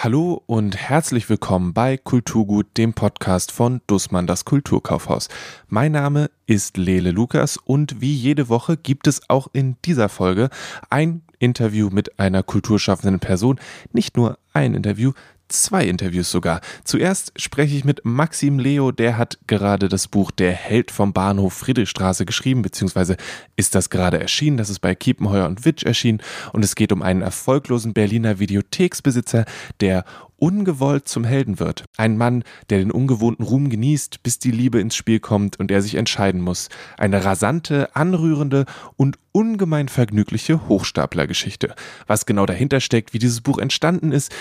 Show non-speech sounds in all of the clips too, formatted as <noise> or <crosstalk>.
Hallo und herzlich willkommen bei Kulturgut, dem Podcast von Dussmann das Kulturkaufhaus. Mein Name ist Lele Lukas und wie jede Woche gibt es auch in dieser Folge ein Interview mit einer kulturschaffenden Person. Nicht nur ein Interview, zwei Interviews sogar. Zuerst spreche ich mit Maxim Leo, der hat gerade das Buch Der Held vom Bahnhof Friedrichstraße geschrieben, beziehungsweise ist das gerade erschienen. Das ist bei Kiepenheuer und Witsch erschienen und es geht um einen erfolglosen Berliner Videotheksbesitzer, der ungewollt zum Helden wird. Ein Mann, der den ungewohnten Ruhm genießt, bis die Liebe ins Spiel kommt und er sich entscheiden muss. Eine rasante, anrührende und ungemein vergnügliche Hochstaplergeschichte. Was genau dahinter steckt, wie dieses Buch entstanden ist,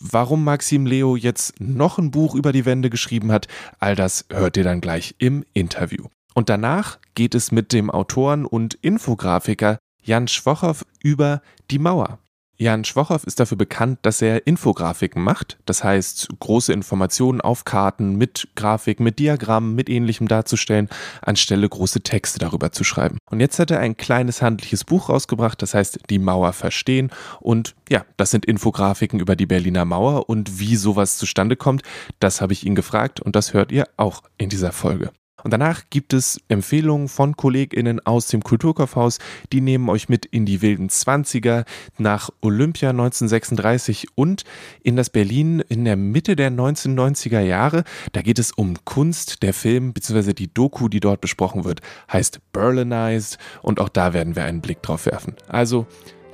warum Maxim Leo jetzt noch ein Buch über die Wände geschrieben hat, all das hört ihr dann gleich im Interview. Und danach geht es mit dem Autoren und Infografiker Jan Schwochow über die Mauer. Jan Schwochow ist dafür bekannt, dass er Infografiken macht, das heißt große Informationen auf Karten mit Grafik, mit Diagrammen, mit ähnlichem darzustellen, anstelle große Texte darüber zu schreiben. Und jetzt hat er ein kleines handliches Buch rausgebracht, das heißt Die Mauer verstehen und ja, das sind Infografiken über die Berliner Mauer und wie sowas zustande kommt, das habe ich ihn gefragt und das hört ihr auch in dieser Folge. Und danach gibt es Empfehlungen von KollegInnen aus dem Kulturkaufhaus, die nehmen euch mit in die wilden Zwanziger, nach Olympia 1936 und in das Berlin in der Mitte der 1990er Jahre. Da geht es um Kunst. Der Film bzw. die Doku, die dort besprochen wird, heißt Berlinized und auch da werden wir einen Blick drauf werfen. Also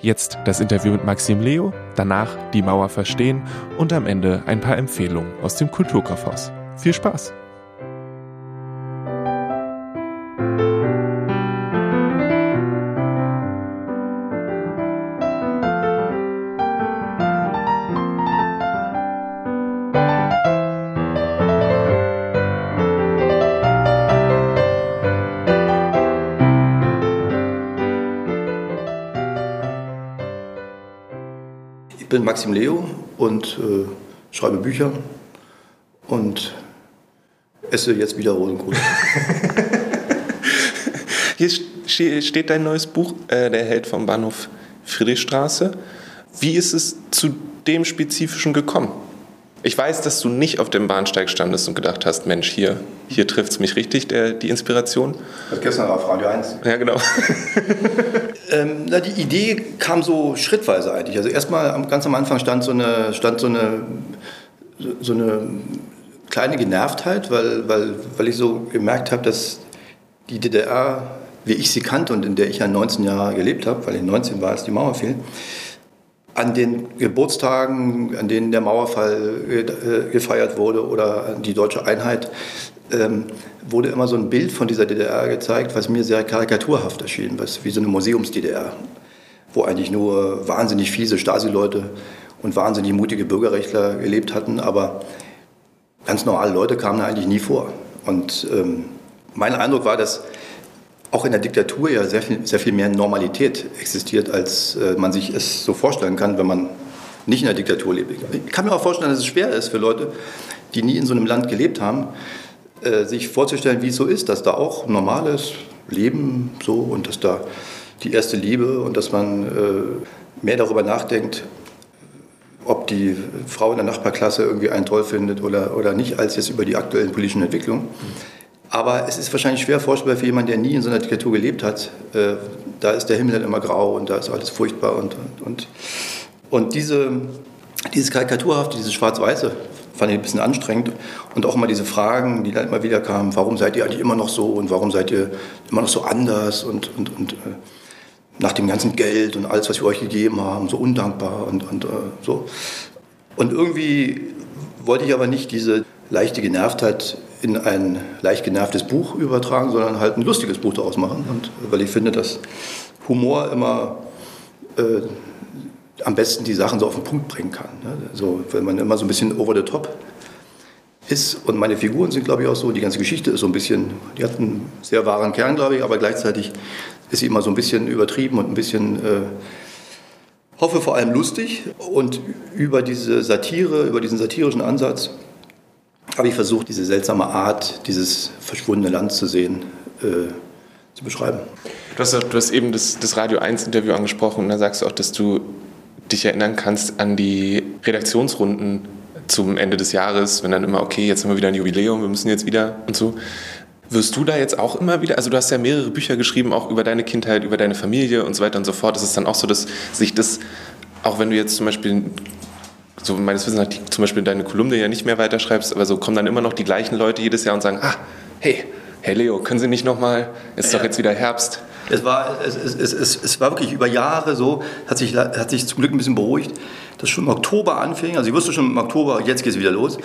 Jetzt das Interview mit Maxim Leo, danach die Mauer verstehen und am Ende ein paar Empfehlungen aus dem Kulturkaufhaus. Viel Spaß! Bin Maxim Leo und äh, schreibe Bücher und esse jetzt wieder Rosenkohl. <laughs> Hier steht dein neues Buch, äh, Der Held vom Bahnhof Friedrichstraße. Wie ist es zu dem Spezifischen gekommen? Ich weiß, dass du nicht auf dem Bahnsteig standest und gedacht hast, Mensch, hier, hier trifft es mich richtig, der, die Inspiration. Das gestern auf Radio 1. Ja, genau. <laughs> ähm, na, die Idee kam so schrittweise eigentlich. Also erstmal ganz am Anfang stand so eine, stand so eine, so eine kleine Genervtheit, weil, weil, weil ich so gemerkt habe, dass die DDR, wie ich sie kannte und in der ich ja 19 Jahre gelebt habe, weil ich 19 war, als die Mauer fiel, an den Geburtstagen, an denen der Mauerfall äh, gefeiert wurde oder die deutsche Einheit, ähm, wurde immer so ein Bild von dieser DDR gezeigt, was mir sehr karikaturhaft erschien, was wie so eine Museums-DDR, wo eigentlich nur wahnsinnig fiese Stasi-Leute und wahnsinnig mutige Bürgerrechtler gelebt hatten, aber ganz normale Leute kamen da eigentlich nie vor. Und ähm, mein Eindruck war, dass auch in der Diktatur ja sehr viel, sehr viel mehr Normalität existiert, als äh, man sich es so vorstellen kann, wenn man nicht in der Diktatur lebt. Ich kann mir auch vorstellen, dass es schwer ist für Leute, die nie in so einem Land gelebt haben, äh, sich vorzustellen, wie es so ist, dass da auch normales Leben so und dass da die erste Liebe und dass man äh, mehr darüber nachdenkt, ob die Frau in der Nachbarklasse irgendwie einen toll findet oder, oder nicht, als jetzt über die aktuellen politischen Entwicklungen. Aber es ist wahrscheinlich schwer vorstellbar für jemanden, der nie in so einer Diktatur gelebt hat. Äh, da ist der Himmel dann immer grau und da ist alles furchtbar. Und, und, und diese, dieses Karikaturhafte, dieses Schwarz-Weiße, fand ich ein bisschen anstrengend. Und auch immer diese Fragen, die dann immer wieder kamen, warum seid ihr eigentlich immer noch so und warum seid ihr immer noch so anders und, und, und äh, nach dem ganzen Geld und alles, was wir euch gegeben haben, so undankbar und, und äh, so. Und irgendwie wollte ich aber nicht diese leichte Genervtheit in ein leicht genervtes Buch übertragen, sondern halt ein lustiges Buch daraus machen. Und weil ich finde, dass Humor immer äh, am besten die Sachen so auf den Punkt bringen kann. Ne? So, wenn man immer so ein bisschen over the top ist. Und meine Figuren sind, glaube ich, auch so. Die ganze Geschichte ist so ein bisschen, die hat einen sehr wahren Kern, glaube ich, aber gleichzeitig ist sie immer so ein bisschen übertrieben und ein bisschen, äh, hoffe vor allem lustig. Und über diese Satire, über diesen satirischen Ansatz habe ich versucht, diese seltsame Art, dieses verschwundene Land zu sehen, äh, zu beschreiben. Du hast, du hast eben das, das Radio 1-Interview angesprochen und da sagst du auch, dass du dich erinnern kannst an die Redaktionsrunden zum Ende des Jahres, wenn dann immer, okay, jetzt haben wir wieder ein Jubiläum, wir müssen jetzt wieder und so. Wirst du da jetzt auch immer wieder, also du hast ja mehrere Bücher geschrieben, auch über deine Kindheit, über deine Familie und so weiter und so fort. Ist es dann auch so, dass sich das, auch wenn du jetzt zum Beispiel, so meines Wissens nach, zum Beispiel deine Kolumne ja nicht mehr weiterschreibst, aber so kommen dann immer noch die gleichen Leute jedes Jahr und sagen, ah, hey, hey Leo, können Sie nicht nochmal, es ist ja. doch jetzt wieder Herbst. Es war, es, es, es, es, war wirklich über Jahre so, hat sich, hat sich zum Glück ein bisschen beruhigt, dass schon im Oktober anfing, also ich wusste schon im Oktober, jetzt geht es wieder los,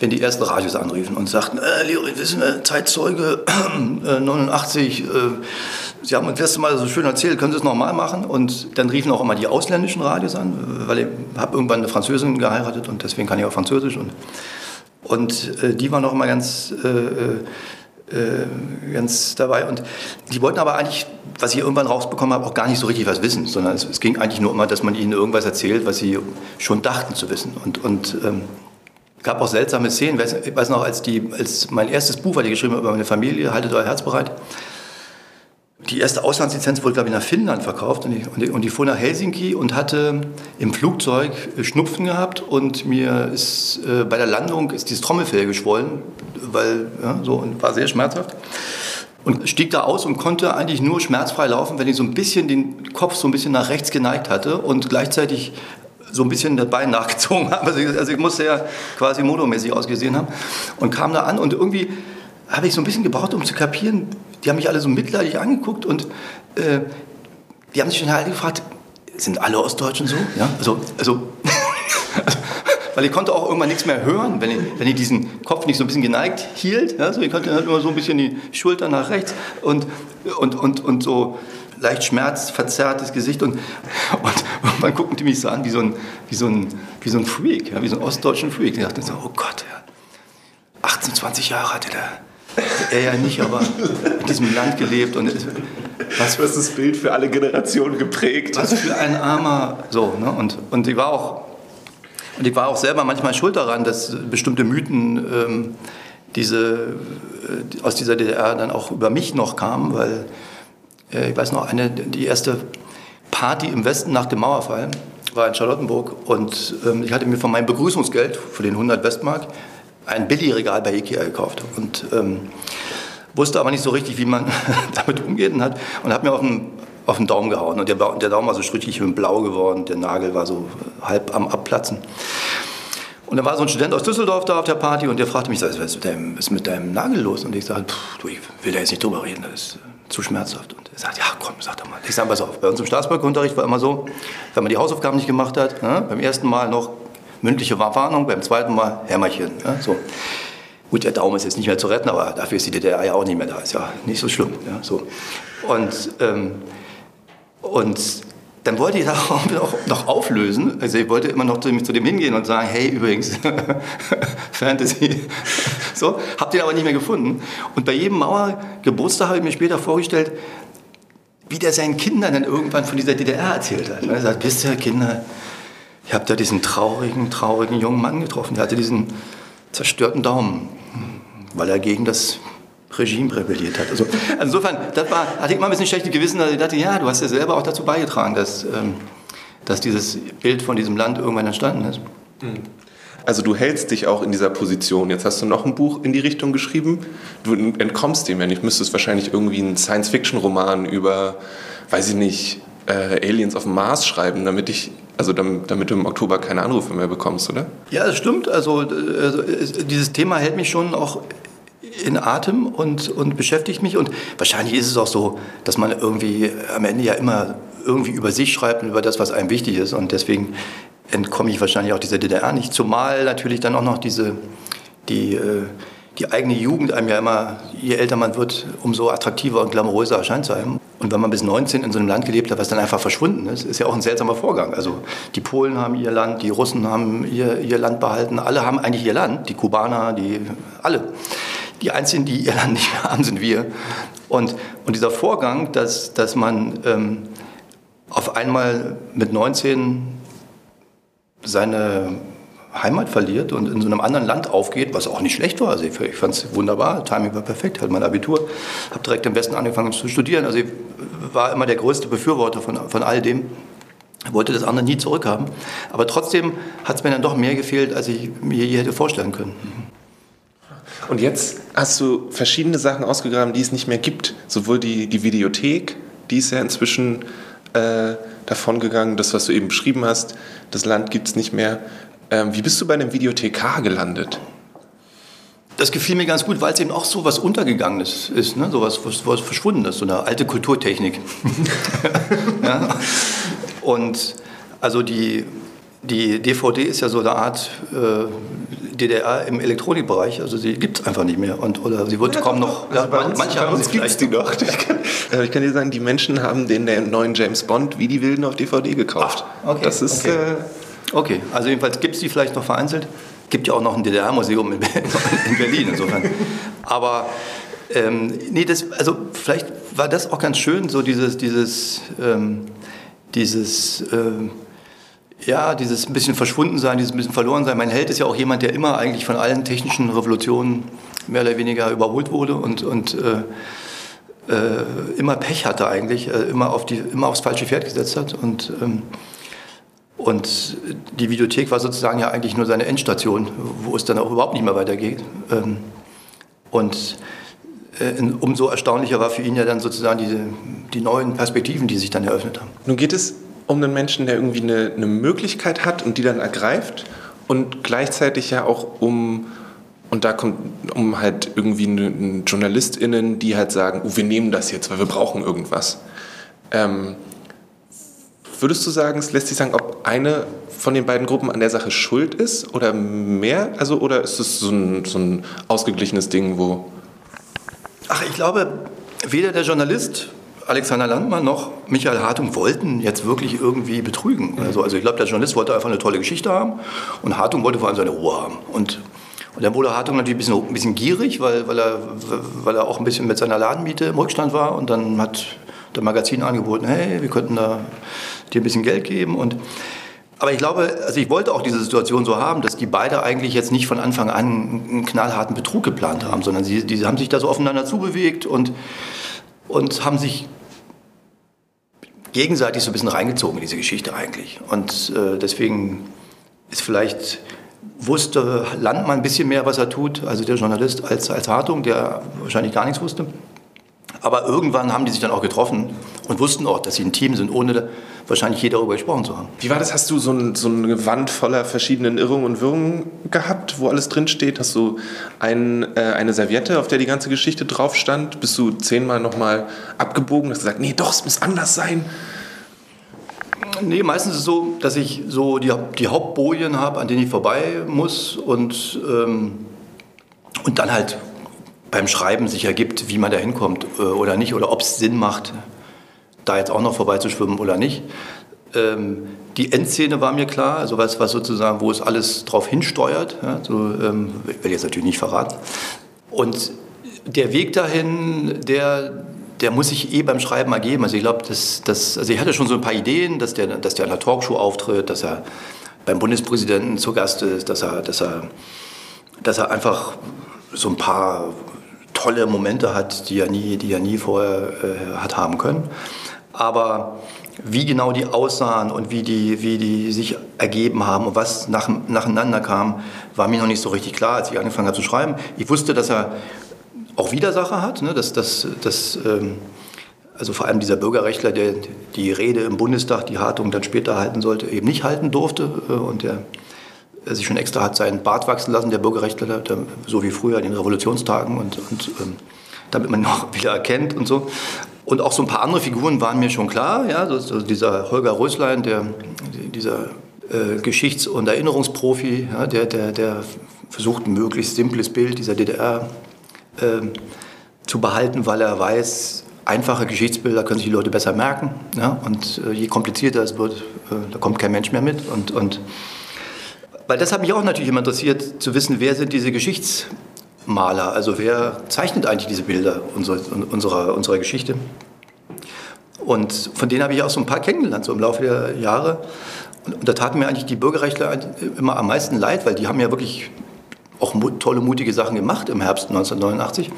wenn die ersten Radios anriefen und sagten, äh, Leo, wir sind äh, Zeitzeuge äh, 89, äh, Sie haben uns das letzte Mal so schön erzählt, können Sie es nochmal machen? Und dann riefen auch immer die ausländischen Radios an, weil ich habe irgendwann eine Französin geheiratet und deswegen kann ich auch Französisch und, und äh, die waren auch immer ganz äh, äh ganz dabei. Und die wollten aber eigentlich, was ich irgendwann rausbekommen habe, auch gar nicht so richtig was wissen, sondern es, es ging eigentlich nur immer, dass man ihnen irgendwas erzählt, was sie schon dachten zu wissen. Und, und ähm, gab auch seltsame Szenen. Ich weiß noch, als, die, als mein erstes Buch, was ich geschrieben habe über meine Familie, Haltet euer Herz bereit, die erste Auslandslizenz wurde, glaube ich, nach Finnland verkauft und ich, und, die, und die fuhr nach Helsinki und hatte im Flugzeug Schnupfen gehabt und mir ist äh, bei der Landung ist dieses Trommelfell geschwollen, weil ja, so und war sehr schmerzhaft und stieg da aus und konnte eigentlich nur schmerzfrei laufen, wenn ich so ein bisschen den Kopf so ein bisschen nach rechts geneigt hatte und gleichzeitig so ein bisschen das Bein <laughs> nachgezogen habe. Also ich, also musste ja quasi motomäßig ausgesehen haben und kam da an und irgendwie habe ich so ein bisschen gebraucht, um zu kapieren, die haben mich alle so mitleidig angeguckt und äh, die haben sich schon alle gefragt, sind alle Ostdeutschen so? Ja, also, also, <laughs> weil ich konnte auch irgendwann nichts mehr hören, wenn ich, wenn ich diesen Kopf nicht so ein bisschen geneigt hielt. Ja, so, ich konnte halt immer so ein bisschen die Schulter nach rechts und, und, und, und so leicht schmerzverzerrtes Gesicht und, und man guckten die mich so an wie so ein, wie so ein, wie so ein Freak, ja, wie so ein ostdeutschen Freak. Ich dachte so, oh Gott, ja, 18, 20 Jahre hatte der er ja nicht, aber in diesem Land gelebt. Und was für das Bild für alle Generationen geprägt. Was für ein armer, so, ne? Und, und ich war auch, und ich war auch selber manchmal schuld daran, dass bestimmte Mythen ähm, diese, äh, aus dieser DDR dann auch über mich noch kamen, weil äh, ich weiß noch, eine, die erste Party im Westen nach dem Mauerfall war in Charlottenburg und ähm, ich hatte mir von meinem Begrüßungsgeld, für den 100 Westmark, ein Billigregal bei Ikea gekauft und ähm, wusste aber nicht so richtig, wie man <laughs> damit umgeht und, hat, und hat mir auf den, auf den Daumen gehauen. Und der, der Daumen war so richtig blau geworden, der Nagel war so halb am Abplatzen. Und dann war so ein Student aus Düsseldorf da auf der Party und der fragte mich, was ist mit deinem, ist mit deinem Nagel los? Und ich sagte, du, ich will da jetzt nicht drüber reden, das ist äh, zu schmerzhaft. Und er sagt, ja komm, sag doch mal. Ich sage, pass auf, bei uns im Staatsbürgerunterricht war immer so, wenn man die Hausaufgaben nicht gemacht hat, ne, beim ersten Mal noch mündliche Warnung, beim zweiten Mal Hämmerchen. Ja, so. Gut, der Daumen ist jetzt nicht mehr zu retten, aber dafür ist die DDR ja auch nicht mehr da. Ist ja nicht so schlimm. Ja, so. Und, ähm, und dann wollte ich <laughs> das auch noch auflösen. Also ich wollte immer noch zu dem, zu dem hingehen und sagen, hey, übrigens, <laughs> Fantasy. <laughs> so, hab den aber nicht mehr gefunden. Und bei jedem Mauergeburtstag habe ich mir später vorgestellt, wie der seinen Kindern dann irgendwann von dieser DDR erzählt hat. Er sagt, wisst ihr, Kinder, ich habe da diesen traurigen, traurigen jungen Mann getroffen. Der hatte diesen zerstörten Daumen, weil er gegen das Regime rebelliert hat. Also insofern, das war, hatte ich immer ein bisschen schlechtes Gewissen, dass ich dachte, ja, du hast ja selber auch dazu beigetragen, dass, ähm, dass dieses Bild von diesem Land irgendwann entstanden ist. Mhm. Also du hältst dich auch in dieser Position. Jetzt hast du noch ein Buch in die Richtung geschrieben. Du entkommst dem ja nicht. Müsstest wahrscheinlich irgendwie einen Science-Fiction-Roman über, weiß ich nicht, äh, Aliens auf dem Mars schreiben, damit ich also damit, damit, du im Oktober keine Anrufe mehr bekommst, oder? Ja, das stimmt. Also, also dieses Thema hält mich schon auch in Atem und, und beschäftigt mich. Und wahrscheinlich ist es auch so, dass man irgendwie am Ende ja immer irgendwie über sich schreibt und über das, was einem wichtig ist. Und deswegen entkomme ich wahrscheinlich auch dieser DDR nicht. Zumal natürlich dann auch noch diese, die, äh, die eigene Jugend einem ja immer, je älter man wird, umso attraktiver und glamouröser erscheint zu einem. Und wenn man bis 19 in so einem Land gelebt hat, was dann einfach verschwunden ist, ist ja auch ein seltsamer Vorgang. Also die Polen haben ihr Land, die Russen haben ihr, ihr Land behalten, alle haben eigentlich ihr Land, die Kubaner, die alle. Die Einzigen, die ihr Land nicht mehr haben, sind wir. Und, und dieser Vorgang, dass, dass man ähm, auf einmal mit 19 seine Heimat verliert und in so einem anderen Land aufgeht, was auch nicht schlecht war. Also ich, ich fand es wunderbar, Timing war perfekt, hatte mein Abitur, habe direkt im Westen angefangen zu studieren. Also ich war immer der größte Befürworter von, von all dem. wollte das andere nie zurückhaben. Aber trotzdem hat es mir dann doch mehr gefehlt, als ich mir je hätte vorstellen können. Und jetzt hast du verschiedene Sachen ausgegraben, die es nicht mehr gibt. Sowohl die, die Videothek, die ist ja inzwischen äh, davongegangen, das, was du eben beschrieben hast, das Land gibt es nicht mehr. Ähm, wie bist du bei einem Videothekar gelandet? Das gefiel mir ganz gut, weil es eben auch so was Untergegangenes ist, ne? so was, was, was verschwunden ist, so eine alte Kulturtechnik. <laughs> ja? Und also die, die DVD ist ja so eine Art äh, DDR im Elektronikbereich, also sie gibt es einfach nicht mehr. Und, oder sie wird ja, kaum noch. Also ja, bei uns, manche bei haben uns gibt es die noch. Ich kann, <laughs> äh, ich kann, dir sagen, die Menschen haben den, den neuen James Bond wie die Wilden auf DVD gekauft. Ach, okay, das ist. Okay. Äh, okay. also jedenfalls gibt es die vielleicht noch vereinzelt. Gibt ja auch noch ein DDR-Museum in, <laughs> in Berlin insofern. Aber ähm, nee, das, also vielleicht war das auch ganz schön, so dieses, dieses, ähm, dieses, ähm, ja, dieses ein bisschen verschwunden sein, dieses ein bisschen verloren sein. Mein Held ist ja auch jemand, der immer eigentlich von allen technischen Revolutionen mehr oder weniger überholt wurde und, und äh, äh, immer Pech hatte eigentlich, äh, immer, auf die, immer aufs falsche Pferd gesetzt hat. Und, ähm, und die Videothek war sozusagen ja eigentlich nur seine Endstation, wo es dann auch überhaupt nicht mehr weitergeht. Ähm, und äh, umso erstaunlicher war für ihn ja dann sozusagen diese, die neuen Perspektiven, die sich dann eröffnet haben. Nun geht es um einen Menschen, der irgendwie eine, eine Möglichkeit hat und die dann ergreift und gleichzeitig ja auch um und da kommt um halt irgendwie eine, JournalistInnen, die halt sagen, oh, wir nehmen das jetzt, weil wir brauchen irgendwas. Ähm, würdest du sagen, es lässt sich sagen, ob eine von den beiden Gruppen an der Sache schuld ist oder mehr? Also, oder ist es so ein, so ein ausgeglichenes Ding, wo. Ach, ich glaube, weder der Journalist Alexander Landmann noch Michael Hartung wollten jetzt wirklich irgendwie betrügen. Also, also ich glaube, der Journalist wollte einfach eine tolle Geschichte haben und Hartung wollte vor allem seine Ruhe haben. Und, und dann wurde Hartung natürlich ein bisschen, ein bisschen gierig, weil, weil, er, weil er auch ein bisschen mit seiner Ladenmiete im Rückstand war und dann hat der Magazin angeboten, hey, wir könnten da dir ein bisschen Geld geben und aber ich glaube, also ich wollte auch diese Situation so haben, dass die beide eigentlich jetzt nicht von Anfang an einen knallharten Betrug geplant haben, sondern sie, die haben sich da so aufeinander zubewegt und, und haben sich gegenseitig so ein bisschen reingezogen in diese Geschichte eigentlich. Und äh, deswegen ist vielleicht wusste Landmann ein bisschen mehr, was er tut, also der Journalist, als, als Hartung, der wahrscheinlich gar nichts wusste. Aber irgendwann haben die sich dann auch getroffen und wussten auch, dass sie ein Team sind, ohne wahrscheinlich je darüber gesprochen zu haben. Wie war das? Hast du so, ein, so eine Wand voller verschiedenen Irrungen und Wirrungen gehabt, wo alles drinsteht? Hast du ein, äh, eine Serviette, auf der die ganze Geschichte drauf stand? Bist du zehnmal nochmal abgebogen und hast gesagt, nee, doch, es muss anders sein? Nee, meistens ist es so, dass ich so die, die Hauptbojen habe, an denen ich vorbei muss und, ähm, und dann halt beim Schreiben sich ergibt, wie man da hinkommt äh, oder nicht, oder ob es Sinn macht, da jetzt auch noch vorbeizuschwimmen oder nicht. Ähm, die Endszene war mir klar, also was, was sozusagen, wo es alles drauf hinsteuert. Ja, so, ähm, will jetzt natürlich nicht verraten. Und der Weg dahin, der, der muss sich eh beim Schreiben ergeben. Also ich glaube, das, das, also ich hatte schon so ein paar Ideen, dass der, dass der an der Talkshow auftritt, dass er beim Bundespräsidenten zu Gast ist, dass er, dass er, dass er einfach so ein paar tolle Momente hat, die er nie, die er nie vorher äh, hat haben können. Aber wie genau die aussahen und wie die, wie die sich ergeben haben und was nach, nacheinander kam, war mir noch nicht so richtig klar, als ich angefangen habe zu schreiben. Ich wusste, dass er auch Widersacher hat, ne? dass, dass, dass ähm, also vor allem dieser Bürgerrechtler, der die Rede im Bundestag, die Hartung dann später halten sollte, eben nicht halten durfte äh, und der sich schon extra hat seinen Bart wachsen lassen, der Bürgerrechtler, so wie früher in den Revolutionstagen und, und ähm, damit man ihn auch <laughs> wieder erkennt und so. Und auch so ein paar andere Figuren waren mir schon klar, ja, so, so dieser Holger Röslein, der, dieser äh, Geschichts- und Erinnerungsprofi, ja, der, der, der versucht, ein möglichst simples Bild dieser DDR äh, zu behalten, weil er weiß, einfache Geschichtsbilder können sich die Leute besser merken. Ja, und äh, je komplizierter es wird, äh, da kommt kein Mensch mehr mit. Und, und weil das hat mich auch natürlich immer interessiert, zu wissen, wer sind diese Geschichtsmaler, also wer zeichnet eigentlich diese Bilder unserer, unserer, unserer Geschichte. Und von denen habe ich auch so ein paar kennengelernt, so im Laufe der Jahre. Und da taten mir eigentlich die Bürgerrechtler immer am meisten leid, weil die haben ja wirklich auch tolle, mutige Sachen gemacht im Herbst 1989.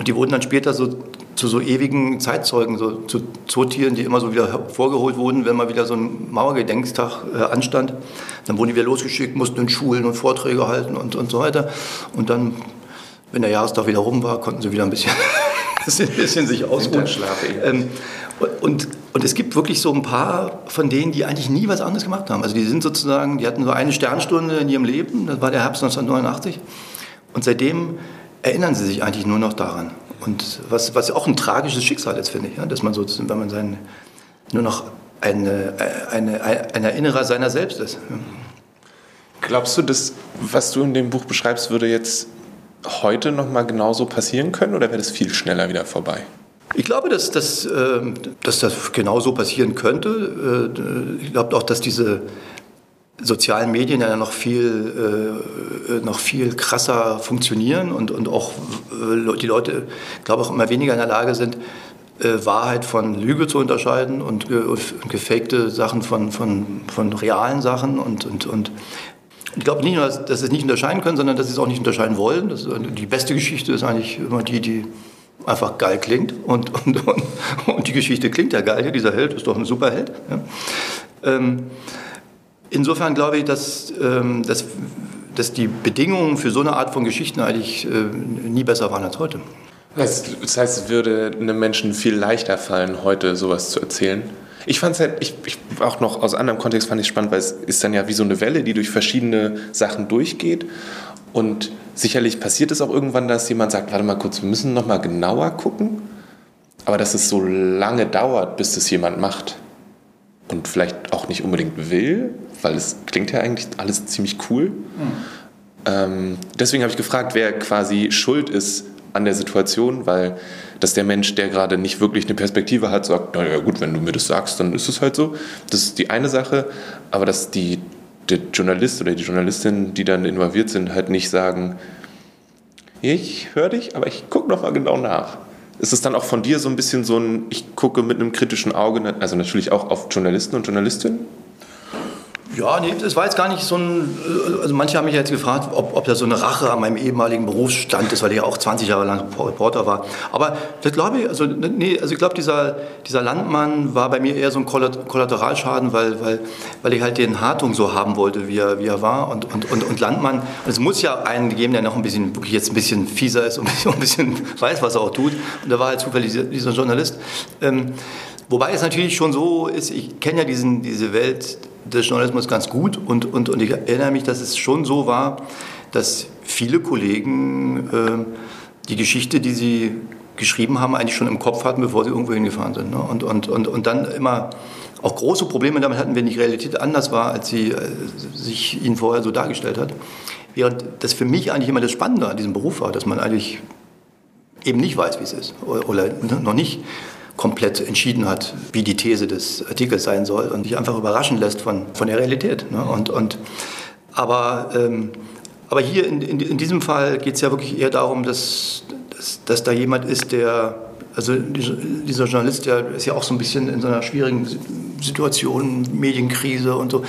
Und die wurden dann später so zu so ewigen Zeitzeugen, so zu Zootieren, die immer so wieder hervorgeholt wurden, wenn mal wieder so ein Mauergedenkstag äh, anstand. Dann wurden die wieder losgeschickt, mussten in Schulen und Vorträge halten und, und so weiter. Und dann, wenn der Jahrestag wieder rum war, konnten sie wieder ein bisschen, <laughs> ein bisschen sich ausruhen. Ähm, und, und es gibt wirklich so ein paar von denen, die eigentlich nie was anderes gemacht haben. Also die sind sozusagen, die hatten so eine Sternstunde in ihrem Leben, das war der Herbst 1989. Und seitdem erinnern sie sich eigentlich nur noch daran. Und was, was auch ein tragisches Schicksal ist, finde ich, ja, dass man so, wenn man sein, nur noch eine, eine, ein Erinnerer seiner selbst ist. Ja. Glaubst du, dass was du in dem Buch beschreibst, würde jetzt heute noch mal genauso passieren können oder wäre das viel schneller wieder vorbei? Ich glaube, dass, dass, ähm, dass das genauso passieren könnte. Äh, ich glaube auch, dass diese sozialen Medien ja noch viel, äh, noch viel krasser funktionieren und, und auch äh, die Leute, glaube ich, immer weniger in der Lage sind, äh, Wahrheit von Lüge zu unterscheiden und, ge und gefakte Sachen von, von, von realen Sachen. Und, und, und ich glaube nicht nur, dass, dass sie es nicht unterscheiden können, sondern dass sie es auch nicht unterscheiden wollen. Das, die beste Geschichte ist eigentlich immer die, die einfach geil klingt. Und, und, und, und die Geschichte klingt ja geil. Dieser Held ist doch ein Superheld. Ja. Ähm, Insofern glaube ich, dass, ähm, dass, dass die Bedingungen für so eine Art von Geschichten eigentlich äh, nie besser waren als heute. Das heißt, es würde einem Menschen viel leichter fallen, heute sowas zu erzählen. Ich fand es halt, ich, ich, auch noch aus anderem Kontext fand ich spannend, weil es ist dann ja wie so eine Welle, die durch verschiedene Sachen durchgeht. Und sicherlich passiert es auch irgendwann, dass jemand sagt, warte mal kurz, wir müssen noch mal genauer gucken. Aber dass es so lange dauert, bis das jemand macht und vielleicht auch nicht unbedingt will, weil es klingt ja eigentlich alles ziemlich cool. Mhm. Ähm, deswegen habe ich gefragt, wer quasi schuld ist an der Situation, weil dass der Mensch, der gerade nicht wirklich eine Perspektive hat, sagt, naja gut, wenn du mir das sagst, dann ist es halt so. Das ist die eine Sache, aber dass die, der Journalist oder die Journalistin, die dann involviert sind, halt nicht sagen, ich höre dich, aber ich gucke noch mal genau nach. Ist es dann auch von dir so ein bisschen so ein, ich gucke mit einem kritischen Auge, also natürlich auch auf Journalisten und Journalistinnen? Ja, nee, das war jetzt gar nicht so ein. Also manche haben mich jetzt gefragt, ob, ob das so eine Rache an meinem ehemaligen Berufsstand ist, weil ich ja auch 20 Jahre lang Reporter war. Aber das glaube ich, also, nee, also ich glaube, dieser, dieser Landmann war bei mir eher so ein Kollateralschaden, weil, weil, weil ich halt den Hartung so haben wollte, wie er, wie er war. Und, und, und, und Landmann, es muss ja einen geben, der noch ein bisschen, wirklich jetzt ein bisschen fieser ist und <laughs> ein bisschen weiß, was er auch tut. Und da war halt zufällig dieser, dieser Journalist. Ähm, wobei es natürlich schon so ist, ich kenne ja diesen, diese Welt des Journalismus ganz gut und, und, und ich erinnere mich, dass es schon so war, dass viele Kollegen äh, die Geschichte, die sie geschrieben haben, eigentlich schon im Kopf hatten, bevor sie irgendwo hingefahren sind. Ne? Und, und, und, und dann immer auch große Probleme damit hatten, wenn die Realität anders war, als sie äh, sich ihnen vorher so dargestellt hat. Während das für mich eigentlich immer das Spannende an diesem Beruf war, dass man eigentlich eben nicht weiß, wie es ist oder, oder noch nicht komplett entschieden hat, wie die These des Artikels sein soll und sich einfach überraschen lässt von, von der Realität. Ne? Und, und, aber, ähm, aber hier in, in, in diesem Fall geht es ja wirklich eher darum, dass, dass, dass da jemand ist, der, also dieser Journalist, der ist ja auch so ein bisschen in so einer schwierigen Situation, Medienkrise und so.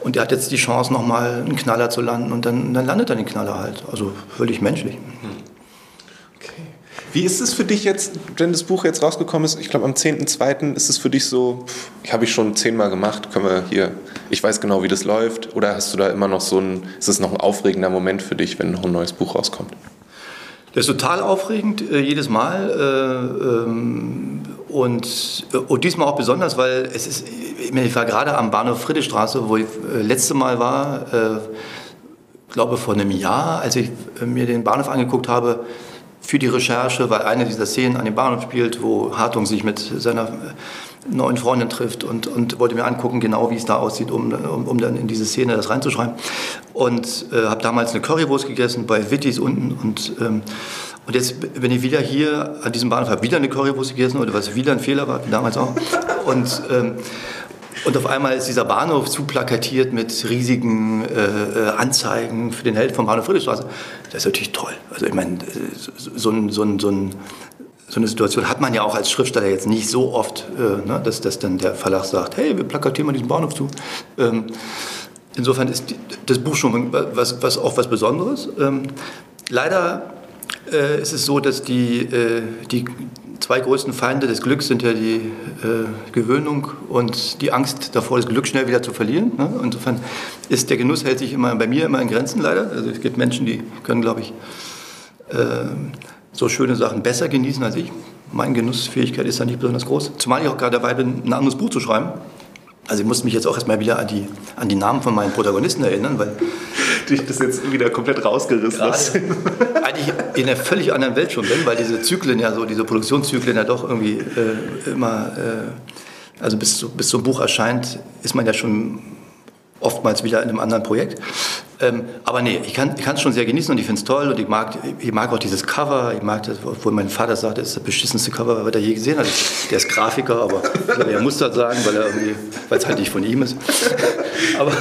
Und der hat jetzt die Chance, nochmal einen Knaller zu landen und dann, dann landet er den Knaller halt. Also völlig menschlich. Hm. Wie ist es für dich jetzt, wenn das Buch jetzt rausgekommen ist? Ich glaube, am 10.2. ist es für dich so, habe ich schon zehnmal gemacht, können wir hier, ich weiß genau, wie das läuft. Oder hast du da immer noch so ein, ist es noch ein aufregender Moment für dich, wenn noch ein neues Buch rauskommt? Das ist total aufregend, äh, jedes Mal. Äh, ähm, und, äh, und diesmal auch besonders, weil es ist, ich war gerade am Bahnhof Friedrichstraße, wo ich letzte Mal war, glaube vor einem Jahr, als ich mir den Bahnhof angeguckt habe, für die Recherche, weil eine dieser Szenen an dem Bahnhof spielt, wo Hartung sich mit seiner neuen Freundin trifft und, und wollte mir angucken, genau wie es da aussieht, um, um, um dann in diese Szene das reinzuschreiben. Und äh, habe damals eine Currywurst gegessen bei Wittis unten und ähm, und jetzt bin ich wieder hier an diesem Bahnhof, habe wieder eine Currywurst gegessen, oder was wieder ein Fehler war, wie damals auch. Und ähm, und auf einmal ist dieser Bahnhof zu plakatiert mit riesigen äh, äh, Anzeigen für den Held von Bahnhof Friedrichstraße. Das ist natürlich toll. Also ich meine, so, ein, so, so, ein, so, eine Situation hat man ja auch als Schriftsteller jetzt nicht so oft, äh, ne, dass, dass dann der Verlag sagt, hey, wir plakatieren mal diesen Bahnhof zu. Ähm, insofern ist das Buch schon was, was, auch was Besonderes. Ähm, leider äh, es ist so, dass die, äh, die zwei größten Feinde des Glücks sind ja die äh, Gewöhnung und die Angst davor, das Glück schnell wieder zu verlieren. Ne? Insofern ist der Genuss hält sich immer bei mir immer in Grenzen leider. Also es gibt Menschen, die können, glaube ich, äh, so schöne Sachen besser genießen als ich. Meine Genussfähigkeit ist da nicht besonders groß. Zumal ich auch gerade dabei bin, ein anderes Buch zu schreiben. Also ich muss mich jetzt auch erstmal wieder an die, an die Namen von meinen Protagonisten erinnern, weil dich das jetzt wieder komplett rausgerissen hast. Eigentlich in einer völlig anderen Welt schon bin, weil diese Zyklen ja so, diese Produktionszyklen ja doch irgendwie äh, immer, äh, also bis, bis so ein Buch erscheint, ist man ja schon oftmals wieder in einem anderen Projekt. Ähm, aber nee, ich kann es schon sehr genießen und ich finde es toll und ich mag, ich mag auch dieses Cover. Ich mag das, obwohl mein Vater sagt, das ist das beschissenste Cover, was er je gesehen hat. Der ist Grafiker, aber er muss das sagen, weil es halt nicht von ihm ist. <laughs> aber,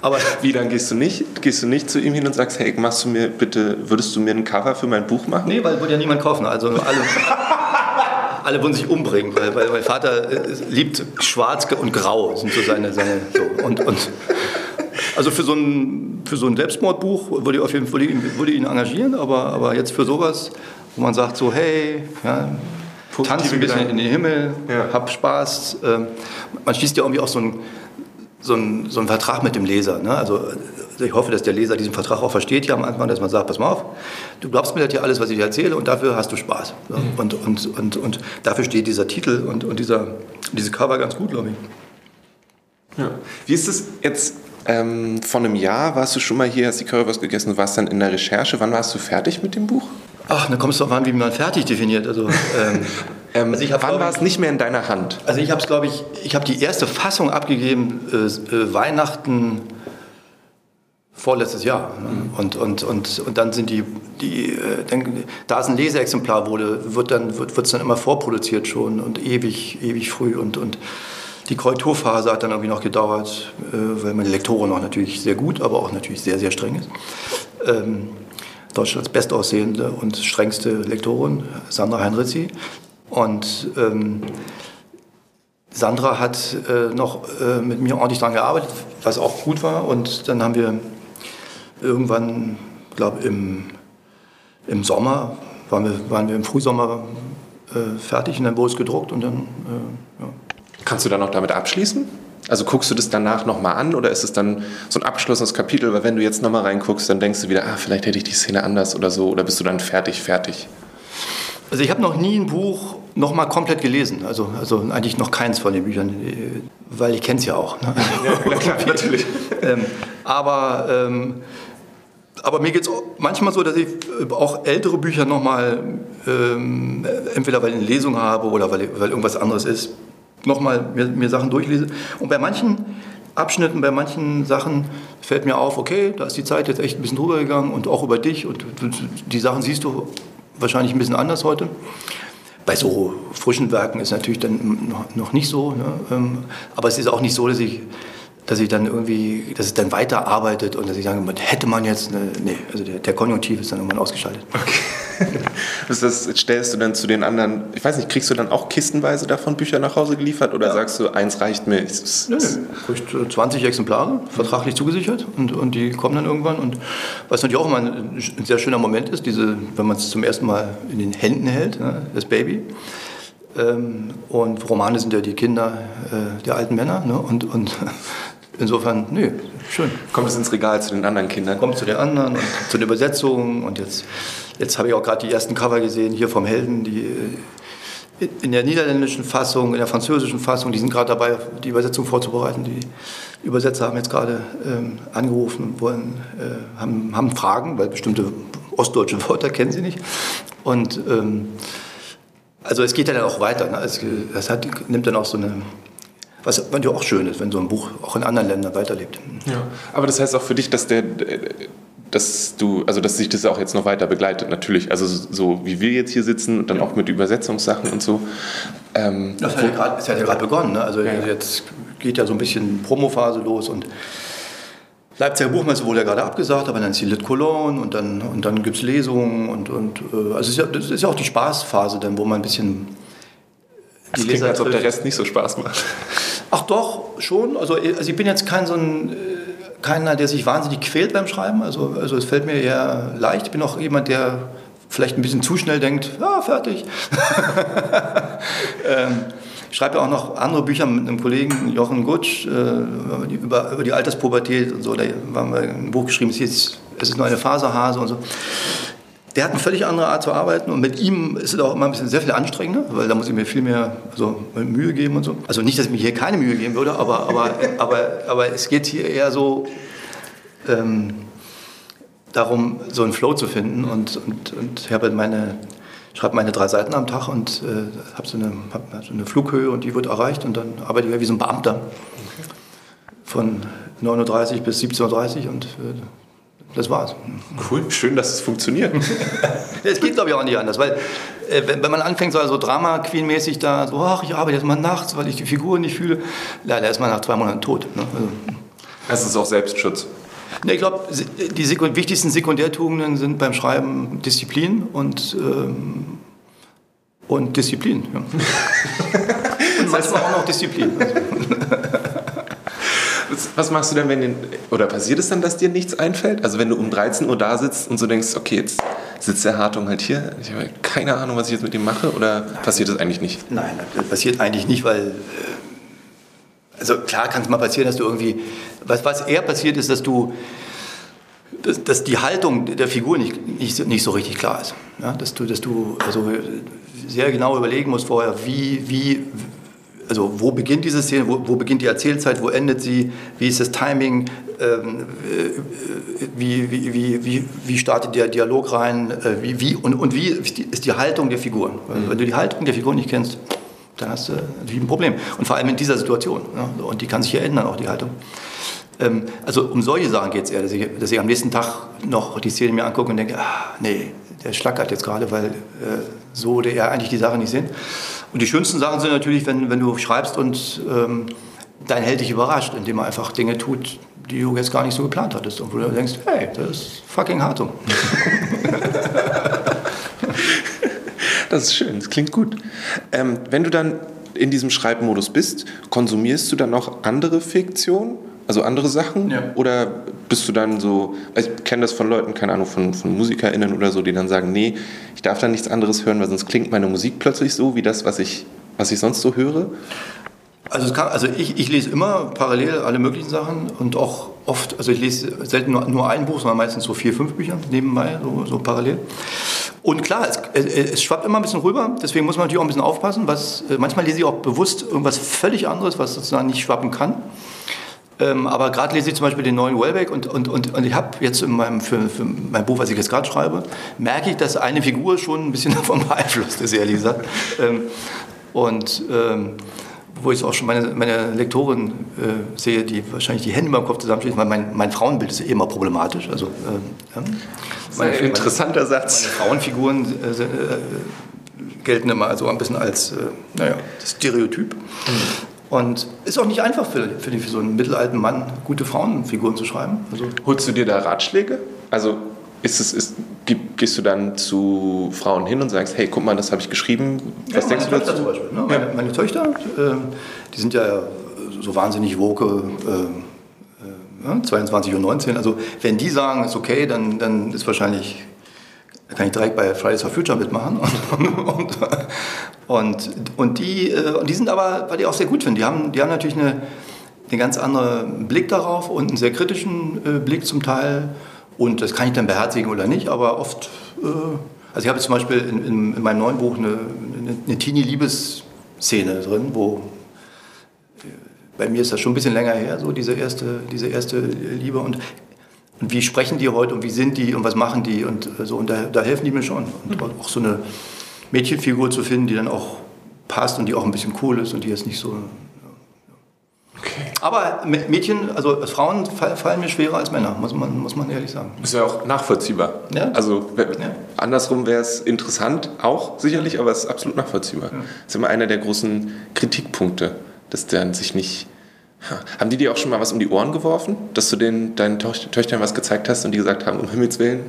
aber wie dann gehst du nicht, gehst du nicht zu ihm hin und sagst, hey, machst du mir bitte, würdest du mir ein Cover für mein Buch machen? Nee, weil würde ja niemand kaufen. Also alle alle würden sich umbringen, weil, weil mein Vater äh, liebt Schwarz und Grau, sind so seine, seine so. Und, und also für so ein, für so ein Selbstmordbuch würde ich, auf jeden, Fall, würde, ich, würde ich ihn engagieren, aber, aber jetzt für sowas, wo man sagt so, hey, ja, tanz ein bisschen in den Himmel, ja. hab Spaß. Ähm, man schließt ja irgendwie auch so einen so so ein Vertrag mit dem Leser. Ne? Also ich hoffe, dass der Leser diesen Vertrag auch versteht hier am Anfang, dass man sagt, pass mal auf, du glaubst mir das hier alles, was ich dir erzähle und dafür hast du Spaß. Mhm. Und, und, und, und dafür steht dieser Titel und, und dieser, diese Cover ganz gut, glaube ich. Ja. Wie ist es jetzt ähm, vor einem Jahr warst du schon mal hier, hast die Currywurst gegessen, du warst dann in der Recherche. Wann warst du fertig mit dem Buch? Ach, da kommst du auch an, wie man fertig definiert. Also, ähm, <laughs> ähm, also wann war es nicht mehr in deiner Hand? Also ich habe es, glaube ich, ich habe die erste Fassung abgegeben, äh, äh, Weihnachten vorletztes Jahr. Und, und, und, und dann sind die, die äh, dann, da es ein Leseexemplar wurde, wird es wird, dann immer vorproduziert schon und ewig, ewig früh und, und die Korrekturphase hat dann irgendwie noch gedauert, äh, weil meine Lektorin noch natürlich sehr gut, aber auch natürlich sehr, sehr streng ist. Ähm, Deutschlands bestaussehende und strengste Lektorin, Sandra Heinrizi. Und ähm, Sandra hat äh, noch äh, mit mir ordentlich daran gearbeitet, was auch gut war. Und dann haben wir irgendwann, glaube im, im Sommer, waren wir, waren wir im Frühsommer äh, fertig und dann wurde es gedruckt und dann, äh, ja. Kannst du dann noch damit abschließen? Also guckst du das danach nochmal an oder ist es dann so ein abgeschlossenes Kapitel? Weil wenn du jetzt nochmal reinguckst, dann denkst du wieder, ah, vielleicht hätte ich die Szene anders oder so. Oder bist du dann fertig, fertig? Also ich habe noch nie ein Buch nochmal komplett gelesen. Also, also eigentlich noch keins von den Büchern, weil ich kenne es ja auch. Ne? Ja, klar, <laughs> natürlich. ähm, aber, ähm, aber mir geht es manchmal so, dass ich auch ältere Bücher nochmal, ähm, entweder weil ich eine Lesung habe oder weil, weil irgendwas anderes ist, nochmal mir, mir Sachen durchlese. Und bei manchen Abschnitten, bei manchen Sachen fällt mir auf, okay, da ist die Zeit jetzt echt ein bisschen drüber gegangen und auch über dich und die Sachen siehst du wahrscheinlich ein bisschen anders heute. Bei so frischen Werken ist natürlich dann noch nicht so, ne? Ähm, aber es ist auch nicht so, dass ich dass ich dann irgendwie, dass es dann weiterarbeitet und dass ich sage, hätte man jetzt, eine, nee, also der, der Konjunktiv ist dann irgendwann ausgeschaltet. Okay. <laughs> das, das stellst du dann zu den anderen, ich weiß nicht, kriegst du dann auch kistenweise davon Bücher nach Hause geliefert oder ja. sagst du, eins reicht mir? Nö, nö. 20 Exemplare, vertraglich zugesichert und, und die kommen dann irgendwann und was natürlich auch immer ein, ein sehr schöner Moment ist, diese, wenn man es zum ersten Mal in den Händen hält, ne, das Baby. Ähm, und Romane sind ja die Kinder äh, der alten Männer. Ne? Und, und Insofern, nö, schön. Kommt es ins Regal zu den anderen Kindern? Kommt zu den anderen und zu den Übersetzungen. Und jetzt, jetzt habe ich auch gerade die ersten Cover gesehen, hier vom Helden, die äh, in der niederländischen Fassung, in der französischen Fassung, die sind gerade dabei, die Übersetzung vorzubereiten. Die Übersetzer haben jetzt gerade ähm, angerufen und wollen, äh, haben, haben Fragen, weil bestimmte ostdeutsche Wörter kennen sie nicht. Und ähm, also es geht ja dann auch weiter. Ne? Es, das hat, nimmt dann auch so eine was ja auch schön ist, wenn so ein Buch auch in anderen Ländern weiterlebt. Ja, aber das heißt auch für dich, dass der dass du, also dass sich das auch jetzt noch weiter begleitet, natürlich. Also so wie wir jetzt hier sitzen und dann ja. auch mit Übersetzungssachen und so. Ähm, das hat ja ist ja gerade begonnen. Ne? Also ja. jetzt geht ja so ein bisschen Promophase los und Leipziger Buchmesse wurde ja gerade abgesagt, aber dann ist die Lit Cologne und dann, und dann gibt es Lesungen und, und äh, also es ist ja, das ist ja auch die Spaßphase dann, wo man ein bisschen die das klingt, als ob der Rest nicht so Spaß macht. <laughs> Ach doch, schon. Also, also ich bin jetzt kein so ein, äh, keiner, der sich wahnsinnig quält beim Schreiben. Also, also es fällt mir eher leicht. Ich bin auch jemand, der vielleicht ein bisschen zu schnell denkt, ja, fertig. <laughs> ähm, ich schreibe ja auch noch andere Bücher mit einem Kollegen, Jochen Gutsch, äh, über, über die Alterspubertät und so. Da haben wir ein Buch geschrieben, es ist, es ist nur eine Faserhase und so. Der hat eine völlig andere Art zu arbeiten und mit ihm ist es auch immer ein bisschen sehr viel anstrengender, weil da muss ich mir viel mehr also, Mühe geben und so. Also nicht, dass ich mir hier keine Mühe geben würde, aber, aber, <laughs> aber, aber es geht hier eher so ähm, darum, so einen Flow zu finden und, und, und ich habe meine schreibe meine drei Seiten am Tag und äh, habe so, hab so eine Flughöhe und die wird erreicht und dann arbeite ich wie so ein Beamter von 9.30 Uhr bis 17.30 Uhr und äh, das war's. Cool, schön, dass es funktioniert. <laughs> Es geht, glaube ich, auch nicht anders, weil äh, wenn, wenn, man anfängt, so also Drama-Queen-mäßig da, so, ach, ich arbeite jetzt mal nachts, weil ich die Figuren nicht fühle, leider ist man nach zwei Monaten tot. Ne? Also, das ist auch Selbstschutz. Ne, ich glaube, die Sekund wichtigsten Sekundärtugenden sind beim Schreiben Disziplin und, ähm, und Disziplin. Ja. <laughs> und manchmal auch noch Disziplin. <laughs> Was machst du denn, wenn den, oder passiert es dann, dass dir nichts einfällt? Also wenn du um 13 Uhr da sitzt und so denkst, okay, jetzt sitzt der Hartung halt hier, ich habe keine Ahnung, was ich jetzt mit ihm mache, oder passiert das eigentlich nicht? Nein, das passiert eigentlich nicht, weil, äh, also klar kann es mal passieren, dass du irgendwie, was, was eher passiert ist, dass du, dass, dass die Haltung der Figur nicht, nicht, nicht so richtig klar ist. Ja? Dass du, dass du also sehr genau überlegen musst vorher, wie, wie, also wo beginnt diese Szene, wo, wo, beginnt die Erzählzeit, wo endet sie, wie ist das Timing, ähm, äh, wie, wie, wie, wie, wie startet der Dialog rein, äh, wie, wie, und, und wie ist die Haltung der Figuren. Mhm. Wenn du die Haltung der Figuren nicht kennst, dann hast du natürlich ein Problem. Und vor allem in dieser Situation. Ja, und die kann sich ja ändern, auch die Haltung. Ähm, also um solche Sachen geht es eher, dass ich, dass ich, am nächsten Tag noch die Szene mir angucke und denke, ah, nee, der schlackert jetzt gerade, weil äh, so würde er eigentlich die Sache nicht sehen. Und die schönsten Sachen sind natürlich, wenn, wenn du schreibst und ähm, dein Held dich überrascht, indem er einfach Dinge tut, die du jetzt gar nicht so geplant hattest. Und wo du denkst, hey, das ist fucking Hartung. <laughs> das ist schön, das klingt gut. Ähm, wenn du dann in diesem Schreibmodus bist, konsumierst du dann noch andere Fiktion? Also andere Sachen? Ja. Oder bist du dann so, ich kenne das von Leuten, keine Ahnung, von, von MusikerInnen oder so, die dann sagen, nee, ich darf dann nichts anderes hören, weil sonst klingt meine Musik plötzlich so wie das, was ich, was ich sonst so höre? Also, kann, also ich, ich, lese immer parallel alle möglichen Sachen und auch oft, also ich lese selten nur, nur ein Buch, sondern meistens so vier, fünf Bücher nebenbei, so, so parallel. Und klar, es, es, schwappt immer ein bisschen rüber, deswegen muss man natürlich auch ein bisschen aufpassen. Was, manchmal lese ich auch bewusst irgendwas völlig anderes, was sozusagen nicht schwappen kann. Ähm, aber gerade lese ich zum Beispiel den neuen Wellbeck und, und, und, und ich habe jetzt in meinem, für, für mein Buch, was ich jetzt gerade schreibe, merke ich, dass eine Figur schon ein bisschen <laughs> davon beeinflusst ist, ehrlich gesagt. Ähm, und ähm, wo ich auch schon meine, meine Lektorin äh, sehe, die wahrscheinlich die Hände beim Kopf zusammenschlägt, weil mein, mein Frauenbild ist ja immer problematisch. Also, äh, meine, ein interessanter meine, Satz. Meine Frauenfiguren äh, äh, gelten immer so ein bisschen als, äh, naja, Stereotyp. Mhm. Und ist auch nicht einfach für, für, die, für so einen mittelalten Mann, gute Frauenfiguren zu schreiben. Also Holst du dir da Ratschläge? Also ist es, ist, gehst du dann zu Frauen hin und sagst, hey, guck mal, das habe ich geschrieben. Was ja, denkst du dazu? Zum Beispiel, ne? meine, meine, Töchter, äh, die sind ja so wahnsinnig woke, äh, äh, 22 und 19. Also wenn die sagen, ist okay, dann, dann ist wahrscheinlich da kann ich direkt bei Fridays for Future mitmachen. <laughs> Und, und, und, die, äh, die sind aber, weil die auch sehr gut finden, die haben, die haben natürlich eine, einen ganz anderen Blick darauf und einen sehr kritischen äh, Blick zum Teil. Und das kann ich dann beherzigen oder nicht, aber oft, äh, also ich habe zum Beispiel in, in, in, meinem neuen Buch eine, eine, eine Teenie-Liebesszene drin, wo bei mir ist das schon ein bisschen länger her, so diese erste, diese erste Liebe. Und und wie sprechen die heute und wie sind die und was machen die und äh, so. Und da, da helfen die mir schon. Und mhm. auch so eine Mädchenfigur zu finden, die dann auch passt und die auch ein bisschen cool ist und die jetzt nicht so. Okay. Aber Mädchen, also Frauen fallen mir schwerer als Männer, muss man, muss man ehrlich sagen. Ist ja auch nachvollziehbar. Ja? Also ja. andersrum wäre es interessant, auch sicherlich, aber es ist absolut nachvollziehbar. Ja. Das ist immer einer der großen Kritikpunkte, dass der sich nicht haben die dir auch schon mal was um die Ohren geworfen, dass du den, deinen Töchtern was gezeigt hast und die gesagt haben, um Himmels Willen?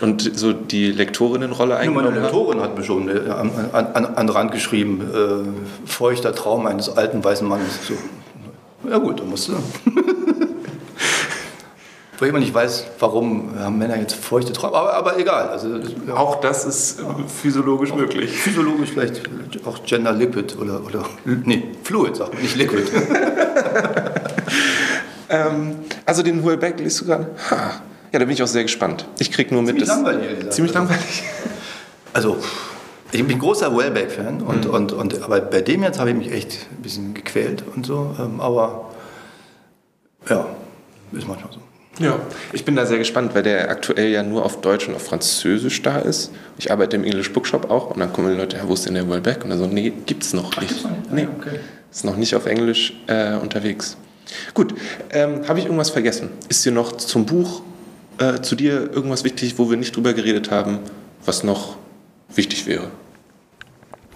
Und so die Lektorinnenrolle eingenommen Meine Lektorin hat mir schon äh, an, an, an Rand geschrieben, äh, feuchter Traum eines alten weißen Mannes. So. Ja gut, dann musst du. <laughs> Wo ich immer nicht weiß, warum haben Männer jetzt feuchte Träume, aber, aber egal. Also, auch das ist physiologisch auch möglich. Physiologisch vielleicht auch Gender Liquid oder, oder nee, Fluid, sagt man, nicht Liquid. <laughs> ähm, also den Huelbeck liest du gerade? Ha. Ja, da bin ich auch sehr gespannt. Ich krieg nur ziemlich mit. Langweilig, ziemlich langweilig. Also, ich bin großer Wellbeck-Fan und, mhm. und, und, aber bei dem jetzt habe ich mich echt ein bisschen gequält und so. Ähm, aber ja, ist manchmal so. Ja, ich bin da sehr gespannt, weil der aktuell ja nur auf Deutsch und auf Französisch da ist. Ich arbeite im English Bookshop auch und dann kommen die Leute, ja, wo ist denn der Wellbeck? Und dann so, nee, gibt's noch nicht. Ach, nicht? Nee, okay. ist noch nicht auf Englisch äh, unterwegs. Gut, ähm, habe ich irgendwas vergessen? Ist dir noch zum Buch, äh, zu dir irgendwas wichtig, wo wir nicht drüber geredet haben, was noch wichtig wäre?